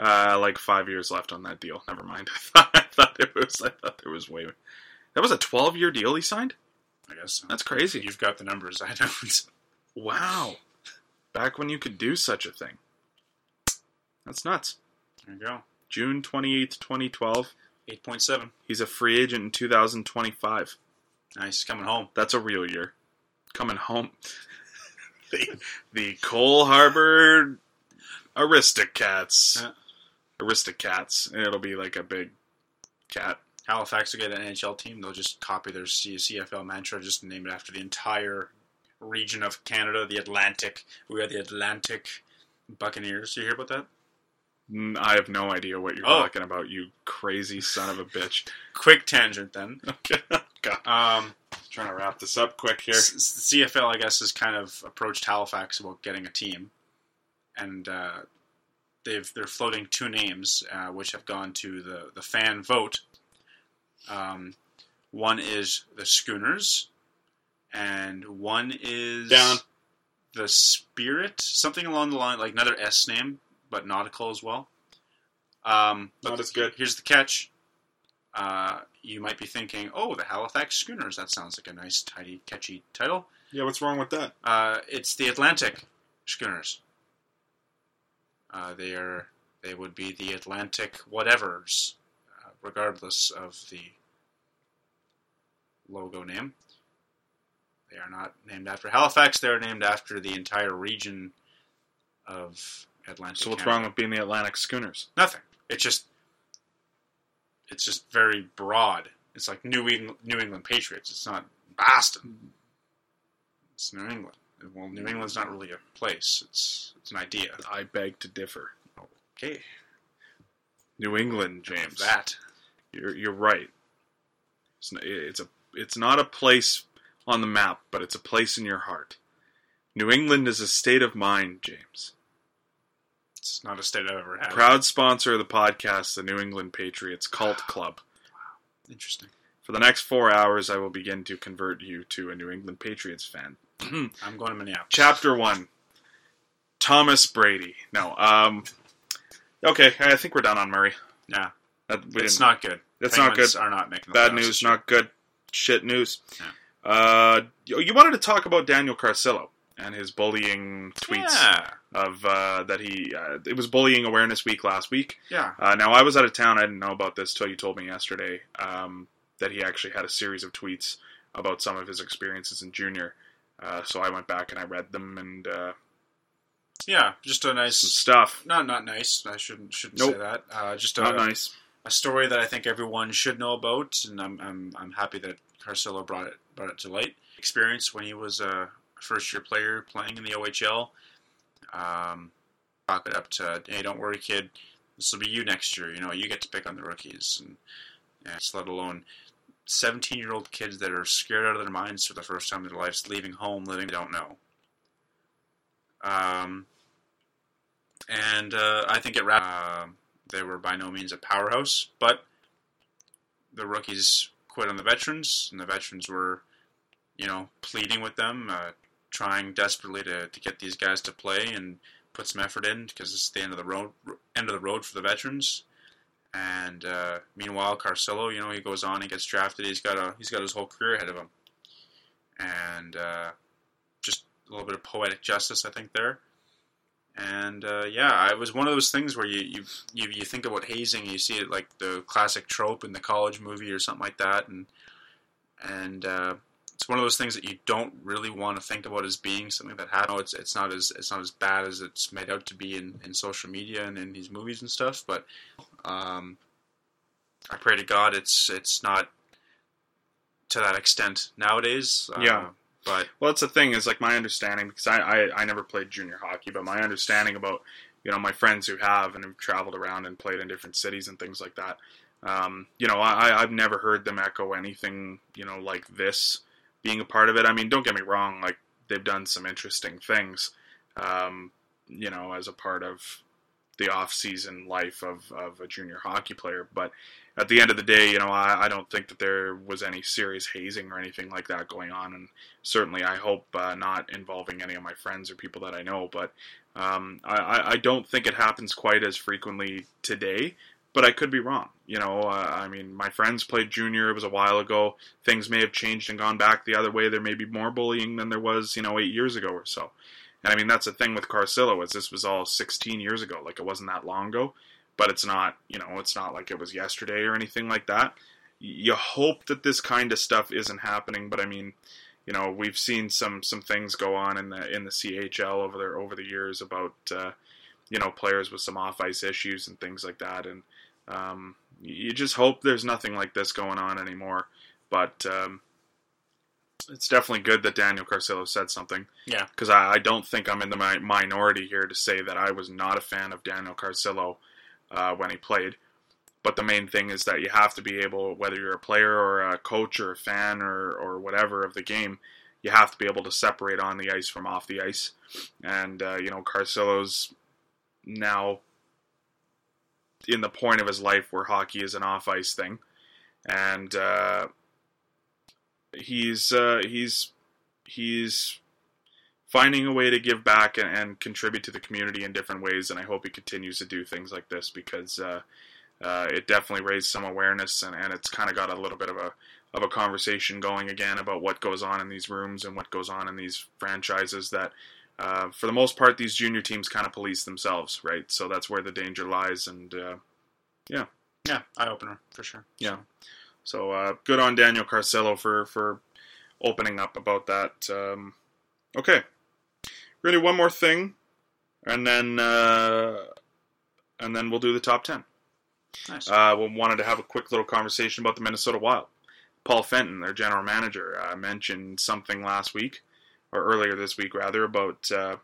uh, like five years left on that deal. Never mind. I thought, I thought it was. I thought there was way. That was a twelve-year deal he signed. I guess so. That's crazy. You've got the numbers. I don't. Wow. Back when you could do such a thing. That's nuts. There you go. June twenty eighth, twenty twelve. Eight point seven. He's a free agent in two thousand twenty five. Nice. Coming home. That's a real year. Coming home. the, the Cole Harbour Aristocats. Yeah. Aristocats. It'll be like a big cat. Halifax will get an NHL team. They'll just copy their CFL mantra, just name it after the entire region of Canada, the Atlantic. We are the Atlantic Buccaneers. You hear about that? I have no idea what you're Oh. talking about, you crazy son of a bitch. Quick tangent then. Okay. God. Um, Trying to wrap this up quick here. S- s- CFL, I guess, has kind of approached Halifax about getting a team, and uh, they've they're floating two names, uh, which have gone to the the fan vote. Um, one is the Schooners, and one is Down. the Spirit, something along the line, like another S name, but nautical as well. Um, but Not as good. Here's the catch. Uh, you might be thinking, "Oh, the Halifax Schooners. That sounds like a nice, tidy, catchy title." Yeah, what's wrong with that? Uh, it's the Atlantic Schooners. Uh, they are. They would be the Atlantic whatevers, uh, regardless of the logo name. They are not named after Halifax. They are named after the entire region of Atlantic. So what's wrong with being the Atlantic Schooners? Nothing. It's just. It's just very broad. It's like New England, New England Patriots. It's not Boston. It's New England. Well, New England's not really a place. It's it's an idea. I beg to differ. Okay, New England, James. that You're you're right. It's n- it's a it's not a place on the map, but it's a place in your heart. New England is a state of mind, James. It's not a state I've ever had. Proud sponsor of the podcast, the New England Patriots Cult Club. Wow. Interesting. For the next four hours, I will begin to convert you to a New England Patriots fan. I'm going to Minneapolis. Chapter one. Thomas Brady. No. Um. Okay, I think we're done on Murray. Yeah, That, we it's not good. That's not good. Are not making Bad news, not good. Shit news. Yeah. Uh, you wanted to talk about Daniel Carcillo and his bullying tweets Yeah, of uh, that he uh, it was bullying awareness week last week. yeah. Uh, now I was out of town. I didn't know about this till you told me yesterday um, that he actually had a series of tweets about some of his experiences in junior. Uh, so I went back and I read them and uh, Yeah, just a some nice. stuff. Not not nice. I shouldn't shouldn't Nope. say that. Uh, just a, Not nice. a story that I think everyone should know about, and I'm I'm, I'm happy that Carcillo brought it brought it to light. Experience when he was a first year player playing in the OHL. Um, it up to hey, don't worry, kid. This will be you next year. You know, you get to pick on the rookies, and it's let alone. 17 year old kids that are scared out of their minds for the first time in their lives, leaving home, living don't know. Um, and uh, I think it wrapped. Um they were by no means a powerhouse, but the rookies quit on the veterans, and the veterans were, you know, pleading with them, uh, trying desperately to, to get these guys to play and put some effort in because it's the end of the road, end of the road for the veterans. And uh, meanwhile, Carcillo, you know, he goes on, he gets drafted. He's got a he's got his whole career ahead of him, and uh, just a little bit of poetic justice, I think there. And uh, yeah, it was one of those things where you, you you you think about hazing, you see it like the classic trope in the college movie or something like that, and and uh, it's one of those things that you don't really want to think about as being something that happened. It's it's not as it's not as bad as it's made out to be in, in social media and in these movies and stuff. But um, I pray to God it's it's not to that extent nowadays. Uh, Yeah. but Well, that's the thing is like my understanding because I, I I never played junior hockey, but my understanding about you know my friends who have and have traveled around and played in different cities and things like that. Um, you know, I I've never heard them echo anything you know like this being a part of it. I mean, don't get me wrong, like they've done some interesting things, um, you know, as a part of the off-season life of, of a junior hockey player. But at the end of the day, you know, I, I don't think that there was any serious hazing or anything like that going on, and certainly I hope uh, not involving any of my friends or people that I know. But um, I, I- I don't think it happens quite as frequently today. But I could be wrong. You know, uh, I mean, my friends played junior. It was a while ago. Things may have changed and gone back the other way. There may be more bullying than there was, you know, eight years ago or so. And I mean, that's the thing with Carcillo is this was all 16 years ago. Like it wasn't that long ago. But it's not, you know, it's not like it was yesterday or anything like that. You hope that this kind of stuff isn't happening. But I mean, you know, we've seen some some things go on in the in the CHL over there over the years about uh, you know players with some off ice issues and things like that. And um, you just hope there's nothing like this going on anymore. But um, it's definitely good that Daniel Carcillo said something. Yeah. Because I, I don't think I'm in the mi- minority here to say that I was not a fan of Daniel Carcillo uh, when he played. But the main thing is that you have to be able, whether you're a player or a coach or a fan or, or whatever of the game, you have to be able to separate on the ice from off the ice. And, uh, you know, Carcillo's now in the point of his life where hockey is an off ice thing. And uh, he's uh, he's he's finding a way to give back and, and contribute to the community in different ways, and I hope he continues to do things like this because uh, uh, it definitely raised some awareness and, and it's kind of got a little bit of a of a conversation going again about what goes on in these rooms and what goes on in these franchises that uh, for the most part these junior teams kind of police themselves right so that's where the danger lies and uh, Yeah, eye opener for sure. yeah so uh, good on Daniel Carcillo for for opening up about that um, okay do one more thing and then uh, and then we'll do the top 10 Nice. uh, we wanted to have a quick little conversation about the Minnesota Wild. Paul Fenton, their general manager, uh, mentioned something last week, or earlier this week rather, about uh,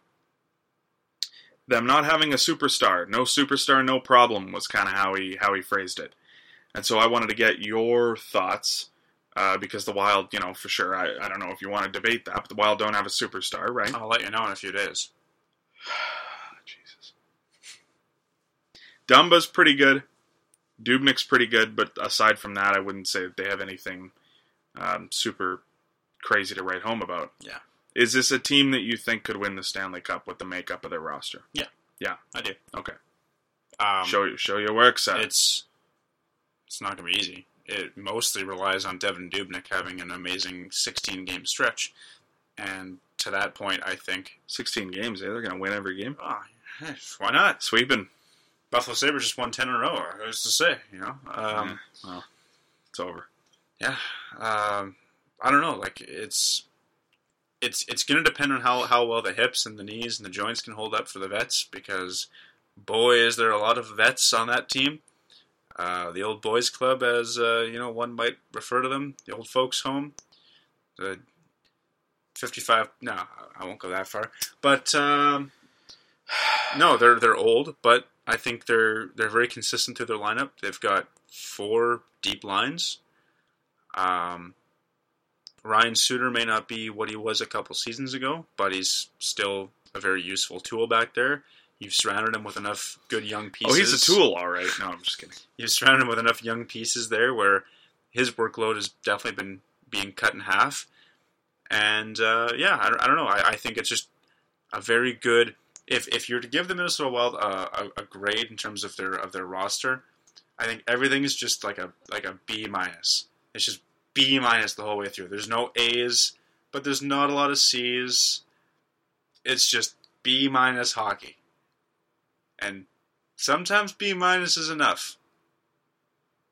them not having a superstar. No superstar, no problem was kind of how he how he phrased it. And so I wanted to get your thoughts uh, because the Wild, you know, for sure. I, I don't know if you want to debate that, but the Wild don't have a superstar, right? I'll let you know in a few days. Jesus. Dumba's pretty good. Dubnyk's pretty good, but aside from that, I wouldn't say that they have anything um, super crazy to write home about. Yeah. Is this a team that you think could win the Stanley Cup with the makeup of their roster? Yeah. Yeah. I do. Okay. Um, show you show your work, sir. it's it's not going to be easy. It mostly relies on Devan Dubnyk having an amazing 16 game stretch, and to that point, I think, 16 games, eh? They're going to win every game. oh, why not? Sweeping. Buffalo Sabres just won 10 in a row. Who's to say? You know. Um, Yeah, well, it's over. yeah. Um, I don't know. Like it's it's it's going to depend on how how well the hips and the knees and the joints can hold up for the vets because boy, is there a lot of vets on that team. Uh, the old boys club, as uh, you know, one might refer to them, the old folks' home. The fifty-five. No, I won't go that far. But um, no, they're they're old, but I think they're they're very consistent through their lineup. They've got four deep lines. Um, Ryan Suter may not be what he was a couple seasons ago, but he's still a very useful tool back there. You've surrounded him with enough good young pieces. Oh, he's a tool, all right. No, I'm just kidding. You've surrounded him with enough young pieces there where his workload has definitely been being cut in half. And uh, yeah, I, don't- I don't know. I, I think it's just a very good. If if you're to give the Minnesota Wild uh, a, a grade in terms of their of their roster, I think everything is just like a like a B minus. It's just B minus the whole way through. There's no A's, but there's not a lot of C's. It's just B minus hockey, and sometimes B minus is enough.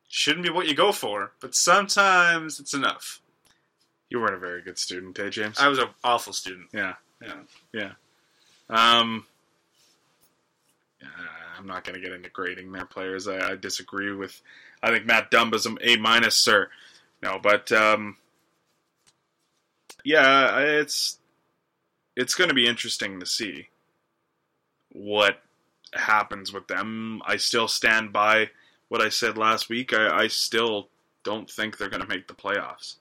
Shouldn't be what you go for, but sometimes it's enough. You weren't a very good student, eh, James? I was an awful student. yeah. Yeah. Yeah. Um, yeah, I'm not going to get into grading their players. I, I disagree with. I think Matt Dumba's an A minus, sir. No, but um, yeah, it's it's going to be interesting to see what happens with them. I still stand by what I said last week. I, I still don't think they're going to make the playoffs.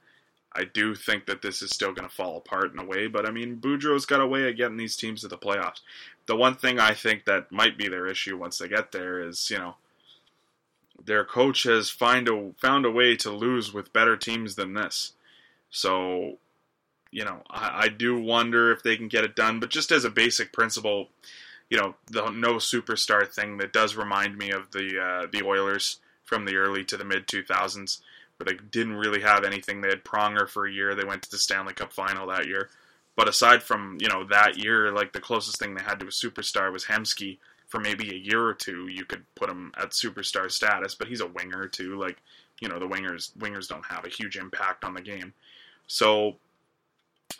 I do think that this is still going to fall apart in a way, but I mean, Boudreau's got a way of getting these teams to the playoffs. The one thing I think that might be their issue once they get there is, you know, their coach has find a found a way to lose with better teams than this. So, you know, I, I do wonder if they can get it done. But just as a basic principle, you know, the no superstar thing that does remind me of the uh, the Oilers from the early to the mid two thousands where they didn't really have anything. They had Pronger for a year. They went to the Stanley Cup final that year. But aside from you know that year, like the closest thing they had to a superstar was Hemsky for maybe a year or two. You could put him at superstar status, but he's a winger too. Like you know the wingers wingers don't have a huge impact on the game. So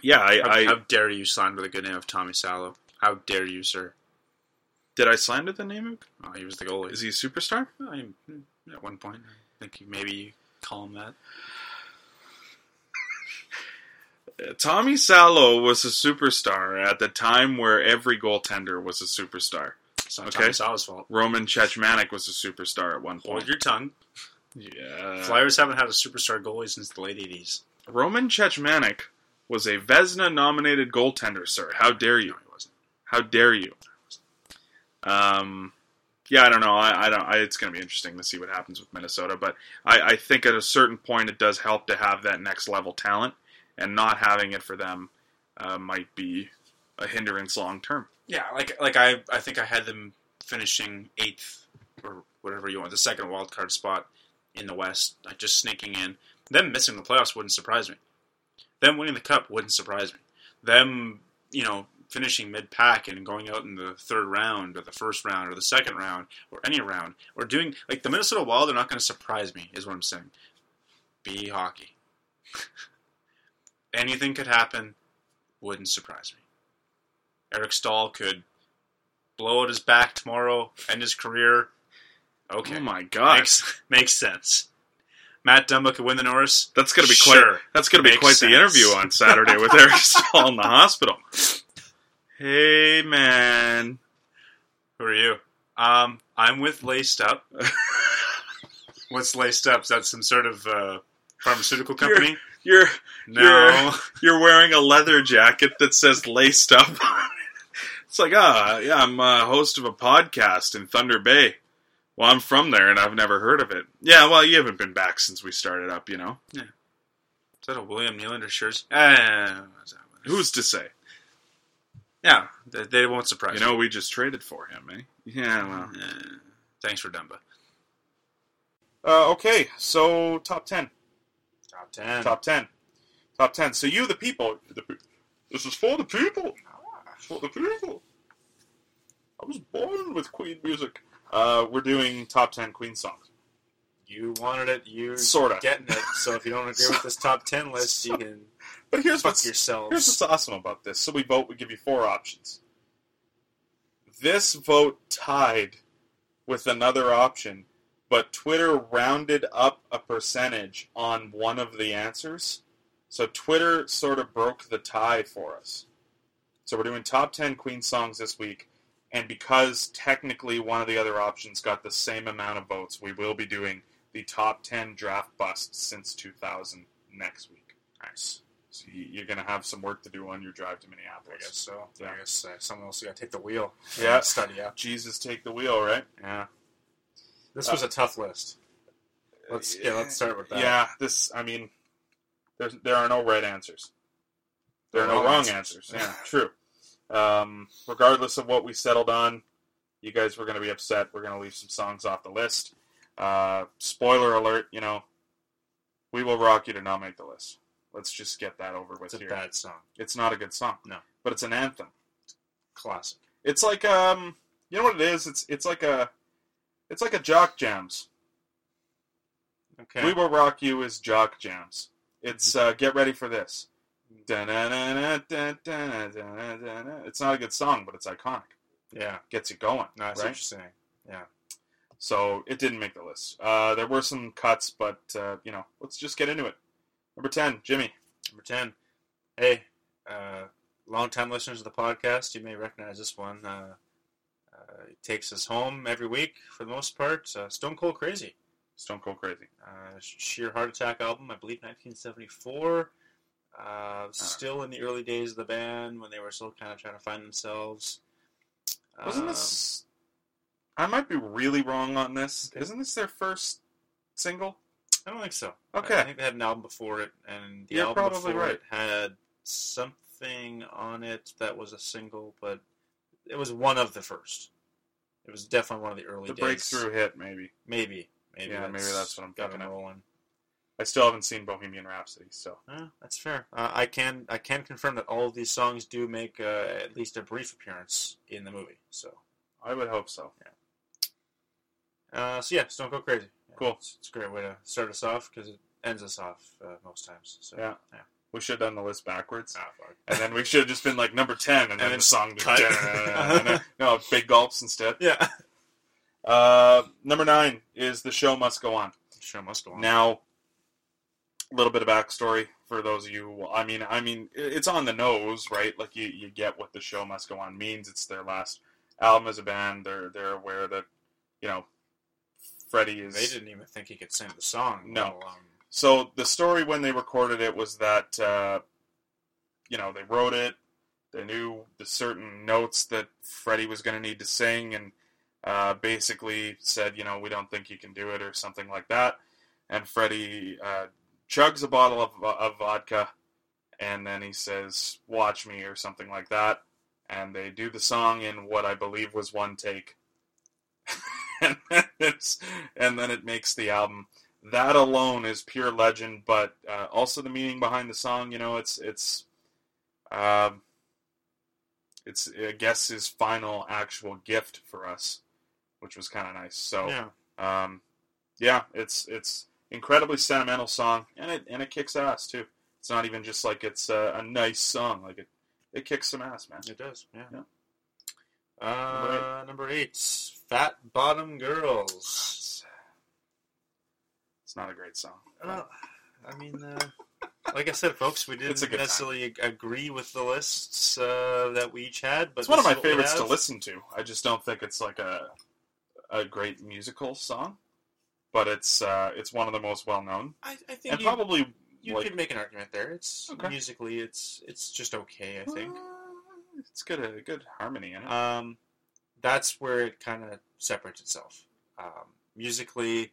yeah, I, How, I how dare you sign with a good name of Tommy Salo? How dare you, sir? did I slander the name? of Oh, he was the goalie. Is he a superstar? I- mm, at one point, I think you maybe call him that. Uh, Tommy Salo was a superstar at the time where every goaltender was a superstar. It's not Okay. Tommy Salo's fault. Roman Cechmanek was a superstar at one point. Hold your tongue. Yeah. Flyers haven't had a superstar goalie since the late 80s. Roman Cechmanek was a Vezina nominated goaltender, sir. How dare you? No, he wasn't. How dare you? Um, yeah, I don't know. I, I don't. I, it's going to be interesting to see what happens with Minnesota, but I, I think at a certain point it does help to have that next level talent, and not having it for them uh, might be a hindrance long term. Yeah, like like I I think I had them finishing eighth or whatever you want, the second wild card spot in the West, like just sneaking in. Them missing the playoffs wouldn't surprise me. Them winning the cup wouldn't surprise me. Them, you know, finishing mid pack and going out in the third round or the first round or the second round or any round or doing like the Minnesota Wild are not going to surprise me, is what I'm saying. Be hockey. Anything could happen, wouldn't surprise me. Eric Staal could blow out his back tomorrow, end his career. Okay, Oh my god, makes makes sense. Matt Dumba could win the Norris. that's gonna be quite Sure. that's gonna be quite sense. the interview on Saturday with Eric Staal in the hospital. Hey man, Who are you? Um, I'm with Laced Up. What's Laced Up? Is that some sort of uh, pharmaceutical company? you're no. you're wearing a leather jacket that says laced up. It's like, ah, yeah, I'm a host of a podcast in Thunder Bay. Well, I'm from there and I've never heard of it. Yeah, well, you haven't been back since we started up, you know. Yeah. Is that a William Nylander shirt? Uh, Who's to say? yeah, they, they won't surprise You know, we just traded for him, eh? Yeah, well. Uh, thanks for Dumba. Uh, okay, so top 10. Top ten. Top 10. Top 10. So you, the people. The, pe- this is for the people. For the people. I was born with Queen music. Uh, we're doing top 10 Queen songs. You wanted it. You're Sorta. getting it. So if you don't agree with this top ten list, you can But here's fuck what's, yourselves. Here's what's awesome about this. So we vote, we give you four options. This vote tied with another option, but Twitter rounded up a percentage on one of the answers. So Twitter sort of broke the tie for us. So we're doing top 10 Queen songs this week. And because technically one of the other options got the same amount of votes, we will be doing the top 10 draft busts since 2000 next week. nice. So you- you're going to have some work to do on your drive to Minneapolis. I guess so. Yeah. I guess uh, someone else got to take the wheel. Yeah. study up. Jesus, take the wheel, right? Yeah. This was a tough list. Let's yeah. Let's start with that. Yeah, this. I mean, there's there are no right answers. There are no Wrong wrong answers. answers. Yeah, true. Um, regardless of what we settled on, you guys were going to be upset. We're going to leave some songs off the list. Uh, spoiler alert! You know, we will rock you to not make the list. Let's just get that over with It's a here. bad song. It's not a good song. No. but it's an anthem. Classic. It's like um, you know what it is? It's it's like a, it's like a jock jams. Okay. We Will Rock You is Jock Jams. It's uh, get ready for this. It's not a good song, but it's iconic. yeah. Gets you going, No, I see what right? you're. Yeah. So it didn't make the list. Uh, there were some cuts, but uh, you know, let's just get into it. Number ten, Jimmy. Number 10. Hey, uh, long-time listeners of the podcast, you may recognize this one. Uh, uh, it takes us home every week for the most part. Uh, Stone Cold Crazy. Stone Cold Crazy. Uh, Sheer Heart Attack album, I believe 1974. Uh, still in the early days of the band when they were still kind of trying to find themselves. Wasn't Uh, this? I might be really wrong on this. Isn't this their first single? I don't think so. Okay. I think they had an album before it, and the You're album probably before right. it had something on it that was a single, but it was one of the first. It was definitely one of the early The days. breakthrough hit, maybe. Maybe. Maybe Yeah, maybe that's what I'm got thinking rolling. I still haven't seen Bohemian Rhapsody, so Uh, that's fair. Uh, I can I can confirm that all of these songs do make uh, at least a brief appearance in the movie. So, I would hope so. uh, so yeah, don't go Crazy. Yeah, Cool. It's, it's a great way to start us off because it ends us off uh, most times. So Yeah. yeah. We should have done the list backwards. Ah, fuck. And then we should have just been like number 10, and, then then the song cut. and then- no, big gulps instead. Yeah. Uh, number 9 is The Show Must Go On. Show must go on. Now, a little bit of backstory for those of you. I mean, I mean, it's on the nose, right? Like you, you get what the show must go on means. It's their last album as a band. They're they're aware that, you know, Freddie is. They didn't even think he could sing the song. No. So the story when they recorded it was that, uh, you know, they wrote it. They knew the certain notes that Freddie was going to need to sing, and uh, basically said, you know, we don't think you can do it, or something like that. And Freddie uh, chugs a bottle of, of vodka and then he says, "Watch me" or something like that, and they do the song in what I believe was one take, and then it's, and then it makes the album. That alone is pure legend, but uh, also the meaning behind the song. You know, it's it's. Um, it's I guess his final actual gift for us, which was kind of nice. So Yeah. um, yeah, it's it's incredibly sentimental song, and it and it kicks ass too. It's not even just like it's a, a nice song; like it it kicks some ass, man. It does. Yeah. Yeah. Uh, number eight, Fat Bottom Girls. It's, it's not a great song. Uh, I mean, uh, like I said, folks, we didn't good time. necessarily agree with the lists uh, that we each had, but It's one of my is what we favorites to listen to. I just don't think it's like a a great musical song, but it's uh, it's one of the most well known, I, I think and you, probably you like could make an argument there. It's Okay. musically, it's it's just okay. I think. Uh, it's good a good harmony in it. Um, that's where it kind of separates itself. Um, musically,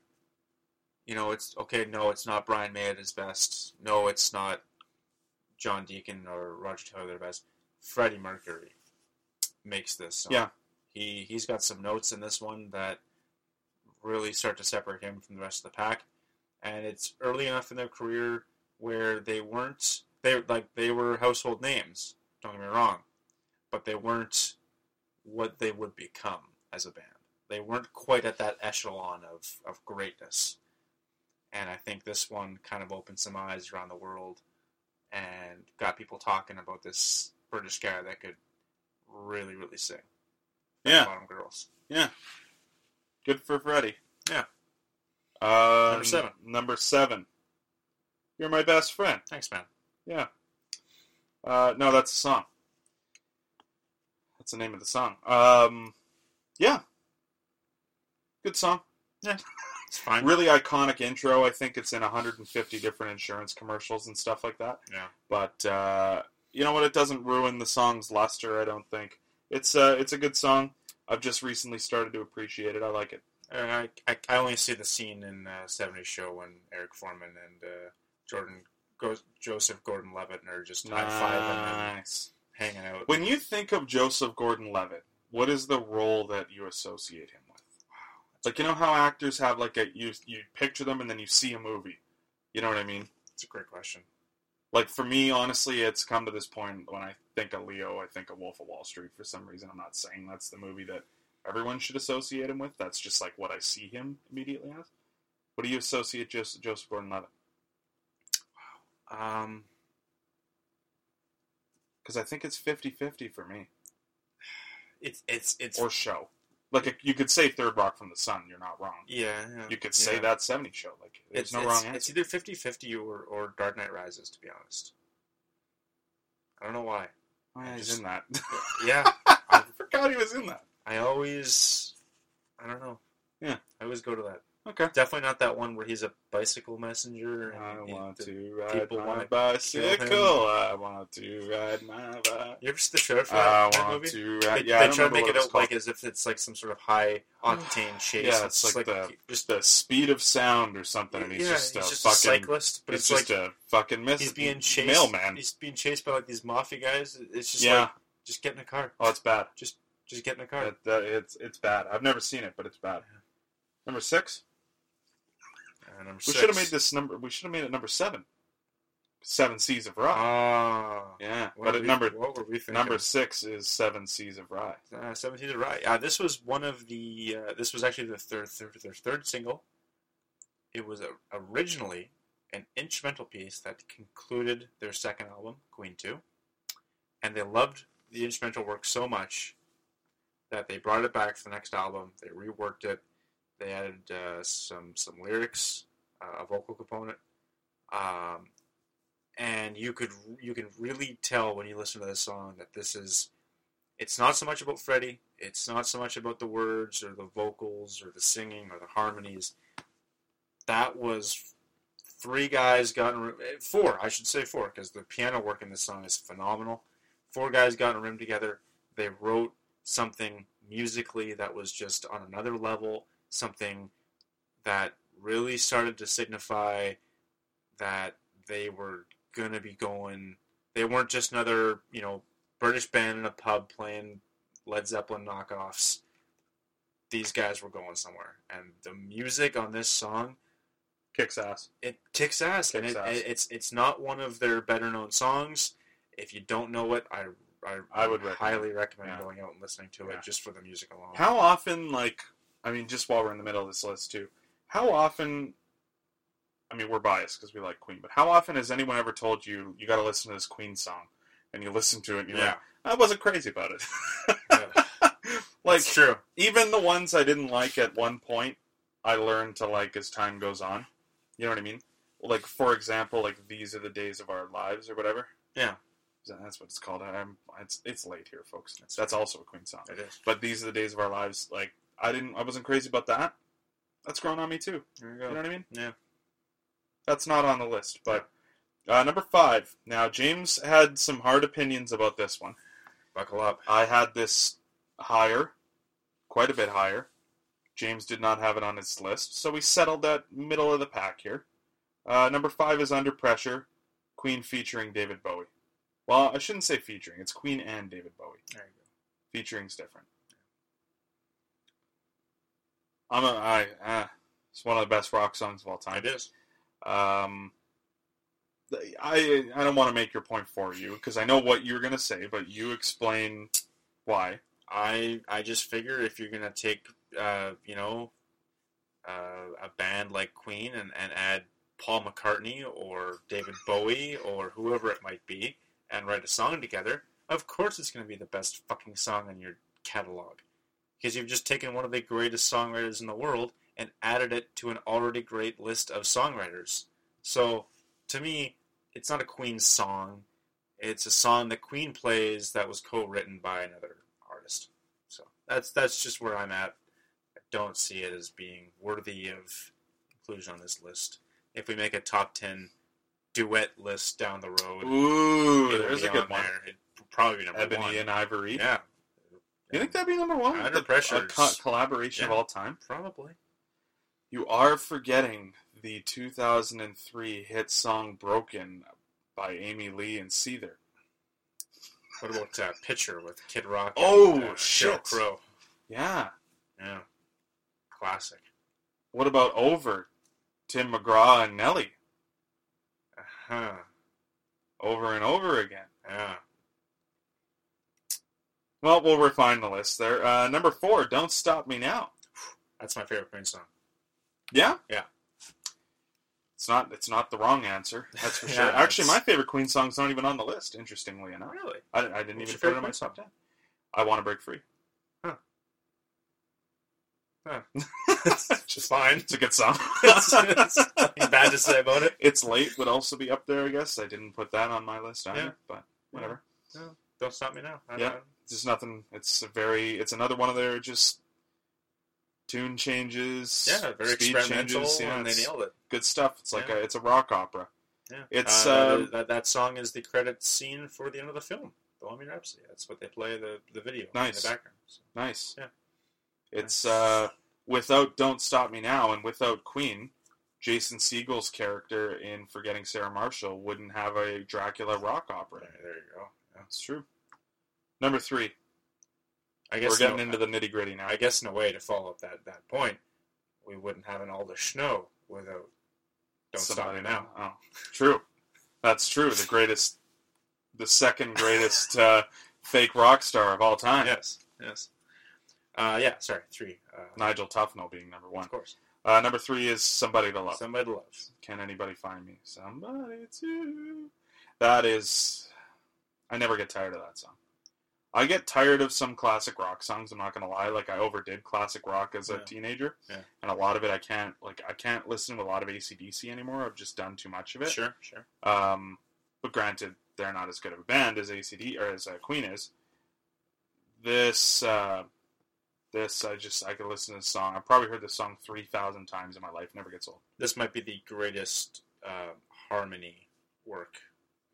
you know, it's okay. No, it's not Brian May at his best. No, it's not John Deacon or Roger Taylor at their best. Freddie Mercury makes this. Song. Yeah. he he's got some notes in this one that really start to separate him from the rest of the pack, and it's early enough in their career where they weren't they like they were household names. Don't get me wrong, but they weren't what they would become as a band. They weren't quite at that echelon of, of greatness. And I think this one kind of opened some eyes around the world and got people talking about this British guy that could really, really sing. yeah, Bottom Girls. yeah. Good for Freddie. Yeah. Uh, Number seven. Number seven. You're my best friend. Thanks, man. Yeah. Uh, no, that's a song. That's the name of the song. Um, yeah. Good song. Yeah. It's fine. Really iconic intro. I think it's in 150 different insurance commercials and stuff like that. Yeah. But uh, you know what? It doesn't ruin the song's luster. I don't think it's uh, it's a good song. I've just recently started to appreciate it. I like it. Uh, I, I, I only see the scene in uh, 70s show when Eric Forman and uh, Jordan Go- Joseph Gordon Levitt are just high fiving and Nice. hanging out. When you think of Joseph Gordon-Levitt, what is the role that you associate him with? Like you know how actors have like a you you picture them and then you see a movie. You know what I mean? It's a great question. Like for me, honestly, it's come to this point when I think of Leo, I think of Wolf of Wall Street. For some reason, I'm not saying that's the movie that everyone should associate him with. That's just like what I see him immediately as. What do you associate Joseph, Joseph Gordon-Levitt? Um, Because I think it's 50-50 for me. it's it's it's Or show. Like a, you could say Third Rock from the Sun. You're not wrong. yeah, yeah. You could say yeah. that 70 show. Like there's It's, no it's, wrong it's either 50-50 or or Dark Knight Rises. To be honest, I don't know why. Oh, yeah, he's in that. Yeah, I forgot he was in that. I always I don't know. Yeah. I always go to that. Okay. Definitely not that one where he's a bicycle messenger. And I want to ride people my bicycle. I want to ride my bike. You ever see the trailer for I that, that want movie? to They, ride. Yeah, they try to make it it's out like as if it's like some sort of high octane chase. Yeah, it's just like the- just the speed of sound or something, and he's yeah, just he's a just a cyclist, but it's just like a fucking miss. he's being chased. mailman. He's being chased by like these mafia guys. It's just yeah. like just get in a car. oh, it's bad. Just get in a car. It, uh, it's it's bad. I've never seen it, but it's bad. Number six. Number We six. should have made this number. We should have made it number seven. Seven Seas of Rhye. Ah, yeah, what but at we- number what were we thinking? number six is Seven Seas of Rhye. uh, Seas of right. Uh, this was one of the. Uh, this was actually their third, third, their third single. It was a, originally an instrumental piece that concluded their second album, Queen Two, and they loved the instrumental work so much that they brought it back for the next album. They reworked it. They added uh, some some lyrics, uh, a vocal component, um, and you could you can really tell when you listen to this song that this is it's not so much about Freddie. It's not so much about the words or the vocals or the singing or the harmonies. That was three guys got in room, eh, four, I should say four, because the piano work in this song is phenomenal. Four guys got in a room together. They wrote something musically that was just on another level, something that really started to signify that they were going to be going they weren't just another you know British band in a pub playing Led Zeppelin knockoffs. These guys were going somewhere, and the music on this song Kicks ass. it kicks ass, and it, ass. it's it's not one of their better known songs. If you don't know it, I I, I would recommend highly recommend Yeah. going out and listening to Yeah. it just for the music alone. How often, like, I mean, just while we're in the middle of this list too, how often? I mean, we're biased because we like Queen, but how often has anyone ever told you you got to listen to this Queen song, and you listen to it, and you're Yeah. like, I wasn't crazy about it. Yeah. like, It's true. even the ones I didn't like at one point, I learned to like as time goes on. You know what I mean? Like, for example, like these are the days of our lives or whatever. Yeah. That's what it's called. I'm, it's it's late here, folks. That's also a Queen song. It is. But these are the days of our lives. Like I didn't, I wasn't crazy about that. That's grown on me too. There you You know what I mean? Yeah. That's not on the list, but uh, number five. Now James had some hard opinions about this one. Buckle up. I had this higher, quite a bit higher. James did not have it on his list, so we settled at middle of the pack here. Uh, number five is Under Pressure, Queen featuring David Bowie. Well, I shouldn't say featuring. It's Queen and David Bowie. There you go. Featuring's different. I'm a, I, uh, it's one of the best rock songs of all time. It is. Um, I I don't want to make your point for you because I know what you're gonna say, but you explain why. I I just figure if you're gonna take uh, you know uh, a band like Queen and, and add Paul McCartney or David Bowie or whoever it might be and write a song together, of course it's gonna be the best fucking song in your catalog because you've just taken one of the greatest songwriters in the world and added it to an already great list of songwriters. So to me, it's not a Queen song. It's a song that Queen plays that was co-written by another artist. So that's that's just where I'm at. I don't see it as being worthy of inclusion on this list. If we make a top ten duet list down the road, Ooh, there's a good one. there. It'd probably be number Ebony one. and Ivory. Yeah. You think that'd be number one? Under Pressure a co- collaboration of all time. Probably. You are forgetting the 2003 hit song "Broken" by Amy Lee and Seether. What about uh, Picture with Kid Rock? Oh, and, uh, shit. Crow. Yeah. Yeah. Classic. What about "Over"? Tim McGraw and Nelly. Uh huh. Over and over again. Yeah. Well, we'll refine the list there. Uh, number four, "Don't Stop Me Now." That's my favorite Queen song. Yeah. Yeah. It's not. It's not the wrong answer. That's for Yeah, sure. Actually, my favorite Queen song's not even on the list. Interestingly enough, Really? I, I didn't What's even put it in my top ten. I want to break free. Huh. Just Fine. It's a good song. It's- it's bad to say about it. It's late would also be up there. I guess I didn't put that on my list either, Yeah. but whatever. Don't stop me now. I, Yeah. I- just nothing. It's a very. It's another one of their just tune changes. yeah, very speed experimental, changes, yeah, and they nailed it. Good stuff. It's like Yeah. a. It's a rock opera. Yeah. It's, uh, um, that, that song is the credit scene for the end of the film, Bohemian Rhapsody. That's what they play the the video Nice. in the background. So, Nice. Yeah. It's uh, without "Don't Stop Me Now" and without Queen, Jason Segel's character in "Forgetting Sarah Marshall" wouldn't have a Dracula rock opera. there, there you go. Yeah. That's true. Number three. I guess We're getting in a- into the nitty gritty now. I guess in a way to follow up that, that point, we wouldn't have an all the snow without Don't Stop Somebody Me Now. Oh, true. That's true. The greatest, the second greatest uh, fake rock star of all time. Yes, yes. Uh, yeah, sorry, three. Uh, Nigel Tufnel being number one. of course. Uh, number three is "Somebody to Love." Somebody to love. Can anybody find me somebody to? That is, I never get tired of that song. I get tired of some classic rock songs. I'm not gonna lie. Like I overdid classic rock as a Yeah. teenager, Yeah. and a lot of it I can't like. I can't listen to a lot of ACDC anymore. I've just done too much of it. Sure, sure. Um, but granted, they're not as good of a band as ACD or as uh, Queen is. This, uh, this, I just I could listen to this song. I've probably heard this song three thousand times in my life. Never gets old. This might be the greatest uh, harmony work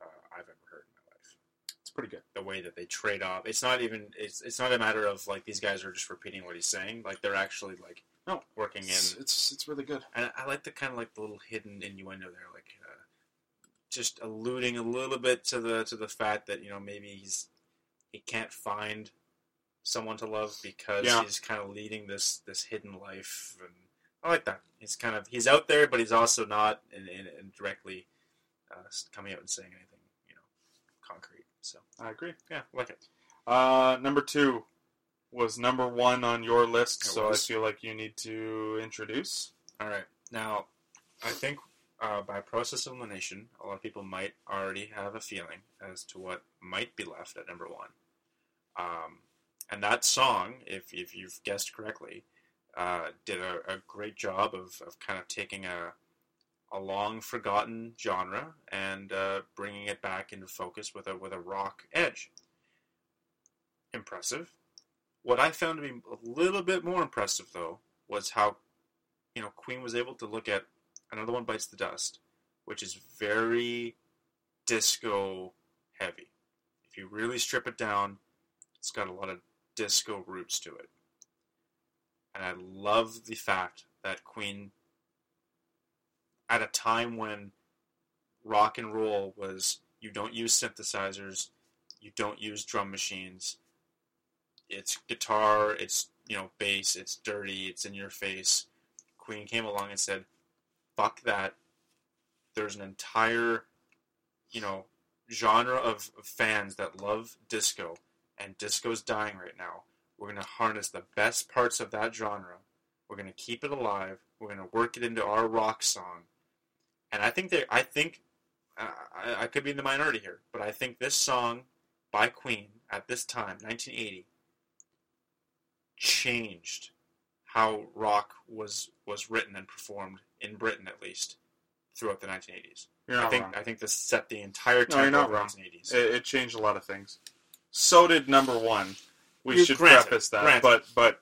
uh, I've ever heard in my life. It's pretty good. The way that they trade off. It's not even. It's it's not a matter of like these guys are just repeating what he's saying. Like they're actually like No, working in. It's it's, it's really good. And I like the kind of like the little hidden innuendo there, like uh, just alluding a little bit to the to the fact that you know maybe he's he can't find someone to love because Yeah. he's kind of leading this this hidden life, and I like that. He's kind of he's out there, but he's also not in, in, in directly uh, coming out and saying anything, you know, concrete. So I agree. yeah, I like it. Uh, number two was number one on your list, It so was. I feel like you need to introduce. All right. Now, I think uh, by process of elimination, a lot of people might already have a feeling as to what might be left at number one. Um, and that song, if, if you've guessed correctly, uh, did a, a great job of, of kind of taking a, a long forgotten genre and uh, bringing it back into focus with a, with a rock edge. Impressive. What I found to be a little bit more impressive, though, was how you know, Queen was able to look at another one bites the dust, which is very disco heavy. If you really strip it down, it's got a lot of disco roots to it. And I love the fact that Queen, at a time when rock and roll was you don't use synthesizers, you don't use drum machines, it's guitar, it's you know bass, it's dirty, it's in your face. Queen came along and said, "Fuck that." There's an entire, you know, genre of, fans that love disco, and disco's dying right now. We're gonna harness the best parts of that genre. We're gonna keep it alive. We're gonna work it into our rock song, and I think I think uh, I, I could be in the minority here, but I think this song by Queen at this time, 1980, changed how rock was was written and performed in Britain at least throughout the 1980s. You're I think wrong. I think this set the entire No, you're not of the wrong. 1980s. It, it changed a lot of things. So did number one. We You- should preface that, granted. but but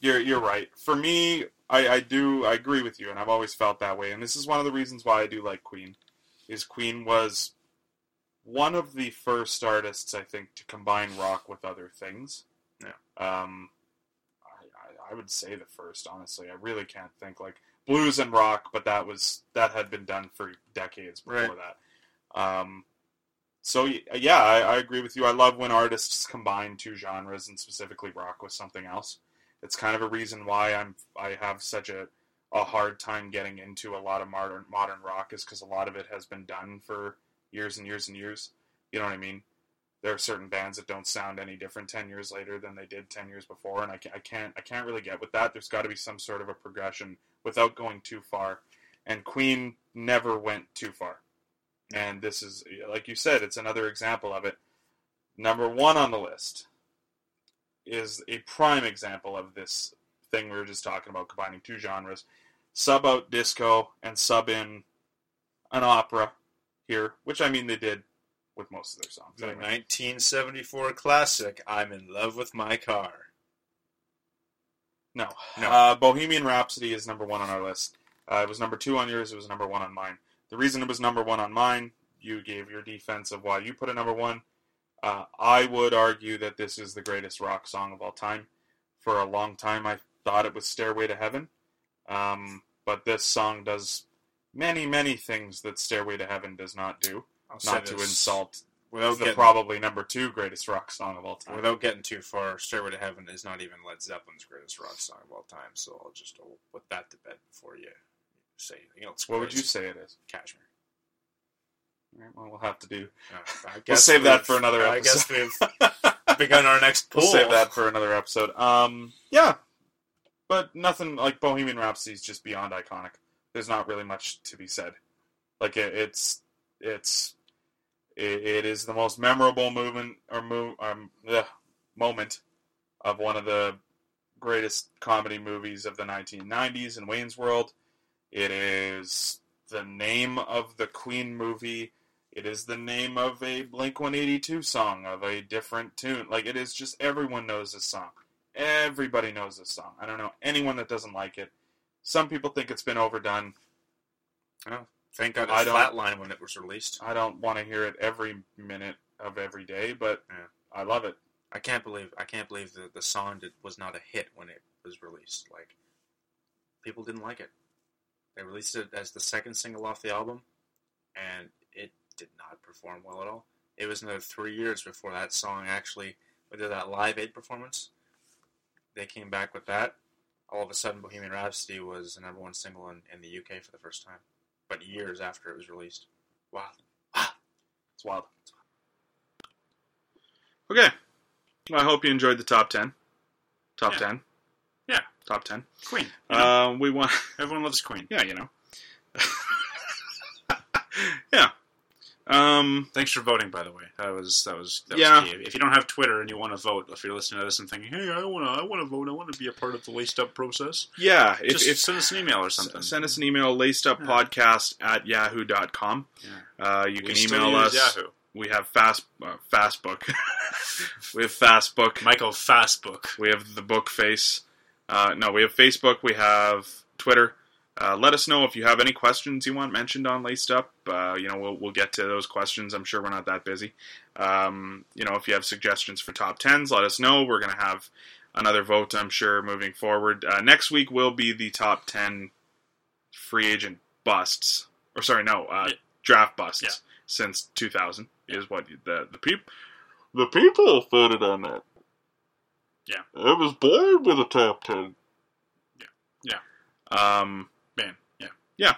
you're you're right. For me, I, I do I agree with you, and I've always felt that way. And this is one of the reasons why I do like Queen. Is Queen was one of the first artists I think to combine rock with other things. Yeah. Um, I, I, I would say the first. Honestly, I really can't think like blues and rock, but that was that had been done for decades before Right. that. Um, so yeah, I, I agree with you. I love when artists combine two genres and specifically rock with something else. It's kind of a reason why I'm I have such a a hard time getting into a lot of modern modern rock is because a lot of it has been done for years and years and years. You know what I mean? There are certain bands that don't sound any different ten years later than they did ten years before, and I can't I can't, I can't really get with that. There's got to be some sort of a progression without going too far. And Queen never went too far. And this is, like you said, it's another example of it. Number one on the list is a prime example of this thing we were just talking about, combining two genres. Sub out disco and sub in an opera here, which I mean they did with most of their songs. The anyway. 1974 classic, I'm in love with my car. No. No. Uh, Bohemian Rhapsody is number one on our list. Uh, it was number two on yours. It was number one on mine. The reason it was number one on mine, you gave your defense of why you put it number one. Uh, I would argue that this is the greatest rock song of all time. For a long time, I thought it was Stairway to Heaven. Um, but this song does many, many things that Stairway to Heaven does not do. I'll Not to insult without the getting, probably number two greatest rock song of all time. without getting too far. "Stairway to Heaven" is not even Led Zeppelin's greatest rock song of all time. So I'll just I'll put that to bed before you say anything else. what would you say it is? Kashmir. Right, well, we'll have to do. Uh, I We'll save that for another I guess episode. we've begun our next pool. We'll save that for another episode. Um, yeah, but nothing like Bohemian Rhapsody is just beyond iconic. There's not really much to be said. Like it, it's it's it, it is the most memorable movement or move um ugh, moment of one of the greatest comedy movies of the 1990s in Wayne's World. It is the name of the Queen movie. It is the name of a Blink 182 song of a different tune. Like it is just everyone knows this song. Everybody knows this song. I don't know anyone that doesn't like it. Some people think it's been overdone. Oh, Thank God I it don't- flatlined when it was released. I don't want to hear it every minute of every day, but Yeah. I love it. I can't believe I can't believe that the song did, was not a hit when it was released. Like people didn't like it. They released it as the second single off the album, and it did not perform well at all. It was another three years before that song actually we did that Live Aid performance. They came back with that. All of a sudden, Bohemian Rhapsody was the number one single in, in the UK for the first time, but years after it was released. Wow. wow, It's wild. Okay. Well, I hope you enjoyed the top 10. Top Yeah. 10. Yeah. Top 10. Queen. you know? Uh, we want. Everyone loves Queen. Yeah, you know. yeah. Um, Thanks for voting, by the way. That was that was that Yeah. was key. If you don't have Twitter and you want to vote, if you're listening to this and thinking, "Hey, I want to, I want to vote. I want to be a part of the laced up process," yeah. If, just if send us an email or something. send us an email, laced up lacedupodcast at yahoo.com. Yeah. Uh, you We can email us. Yahoo. We have fast uh, Fastbook. we have Fastbook. Michael Fastbook. We have the book face. Uh, no, we have Facebook. We have Twitter. Uh, let us know if you have any questions you want mentioned on Laced Up. Uh, you know, we'll, we'll get to those questions. I'm sure we're not that busy. Um, you know, if you have suggestions for top tens, let us know. We're going to have another vote, I'm sure, moving forward. Uh, next week will be the top 10 free agent busts. Or, sorry, no, uh, Yeah. draft busts Yeah. since 2000 is what the, the people the people voted on that. Yeah. I was born with a top 10. Yeah. Yeah. Um, yeah.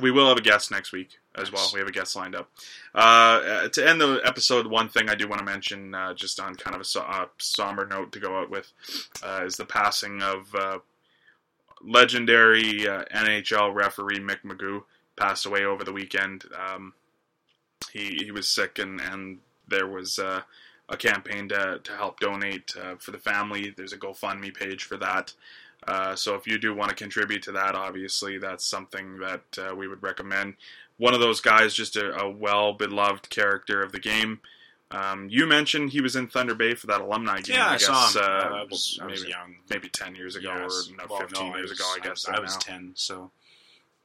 We will have a guest next week as Nice. well. We have a guest lined up. Uh, uh, to end the episode, one thing I do want to mention, uh, just on kind of a so- uh, somber note to go out with, uh, is the passing of uh, legendary uh, NHL referee Mick McGeough. Passed away over the weekend. Um, he he was sick, and and there was uh, a campaign to to help donate uh, for the family. There's a GoFundMe page for that. Uh, so if you do want to contribute to that, obviously that's something that uh, we would recommend. One of those guys, just a, a well beloved character of the game. Um, you mentioned he was in Thunder Bay for that alumni game. Yeah, I, guess, saw him. Uh, I was, I was maybe, young. maybe ten years ago Yes. or no, Well, fifteen no, years was- ago. I guess I was, I was ten. So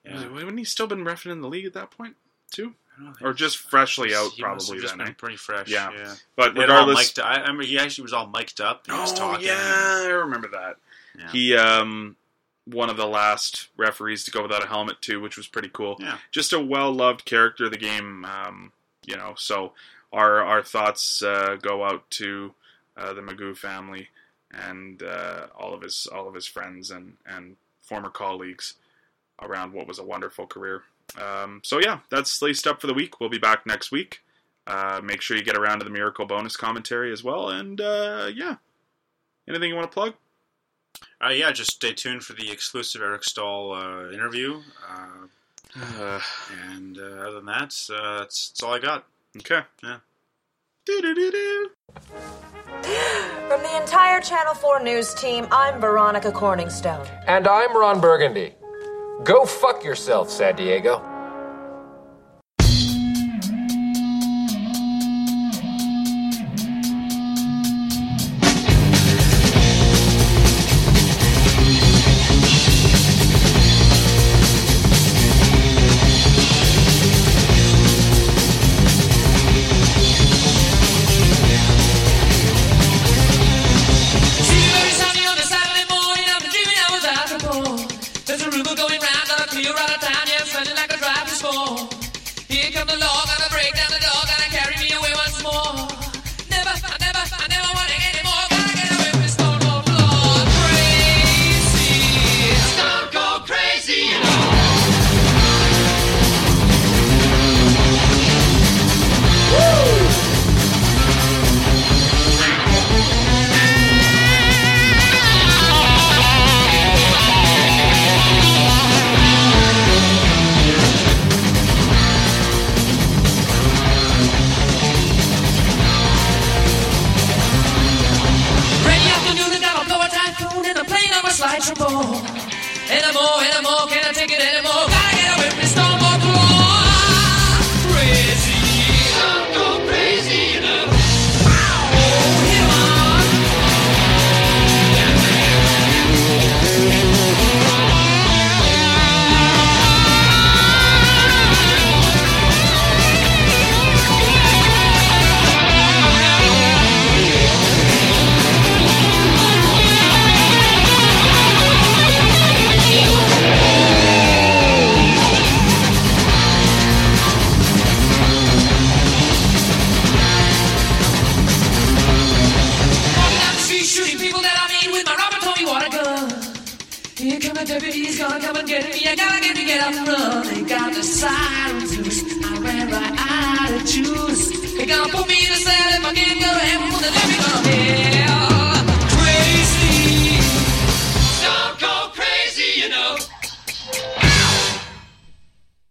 yeah, it- Wouldn't he still been refing in the league at that point too, I or just freshly out? he must have Probably just then. been eh? pretty fresh. Yeah. yeah. But regardless, I, I remember he actually was all mic'd up. And he was oh talking. yeah, I remember that. Yeah. He um one of the last referees to go without a helmet too, which was pretty cool. Yeah. Just a well loved character of the game. Um, you know, so our our thoughts uh, go out to uh, the McGeough family and uh, all of his all of his friends and and former colleagues around what was a wonderful career. Um, so yeah, that's laced up for the week. We'll be back next week. Uh, make sure you get around to the miracle bonus commentary as well. And uh, yeah, anything you want to plug? Uh, yeah, just stay tuned for the exclusive Eric Staal uh, interview. Uh, Uh, and uh, other than that, uh, that's, that's all I got. okay. Yeah. From the entire Channel 4 news team, I'm Veronica Corningstone. And I'm Ron Burgundy. Go fuck yourself, San Diego.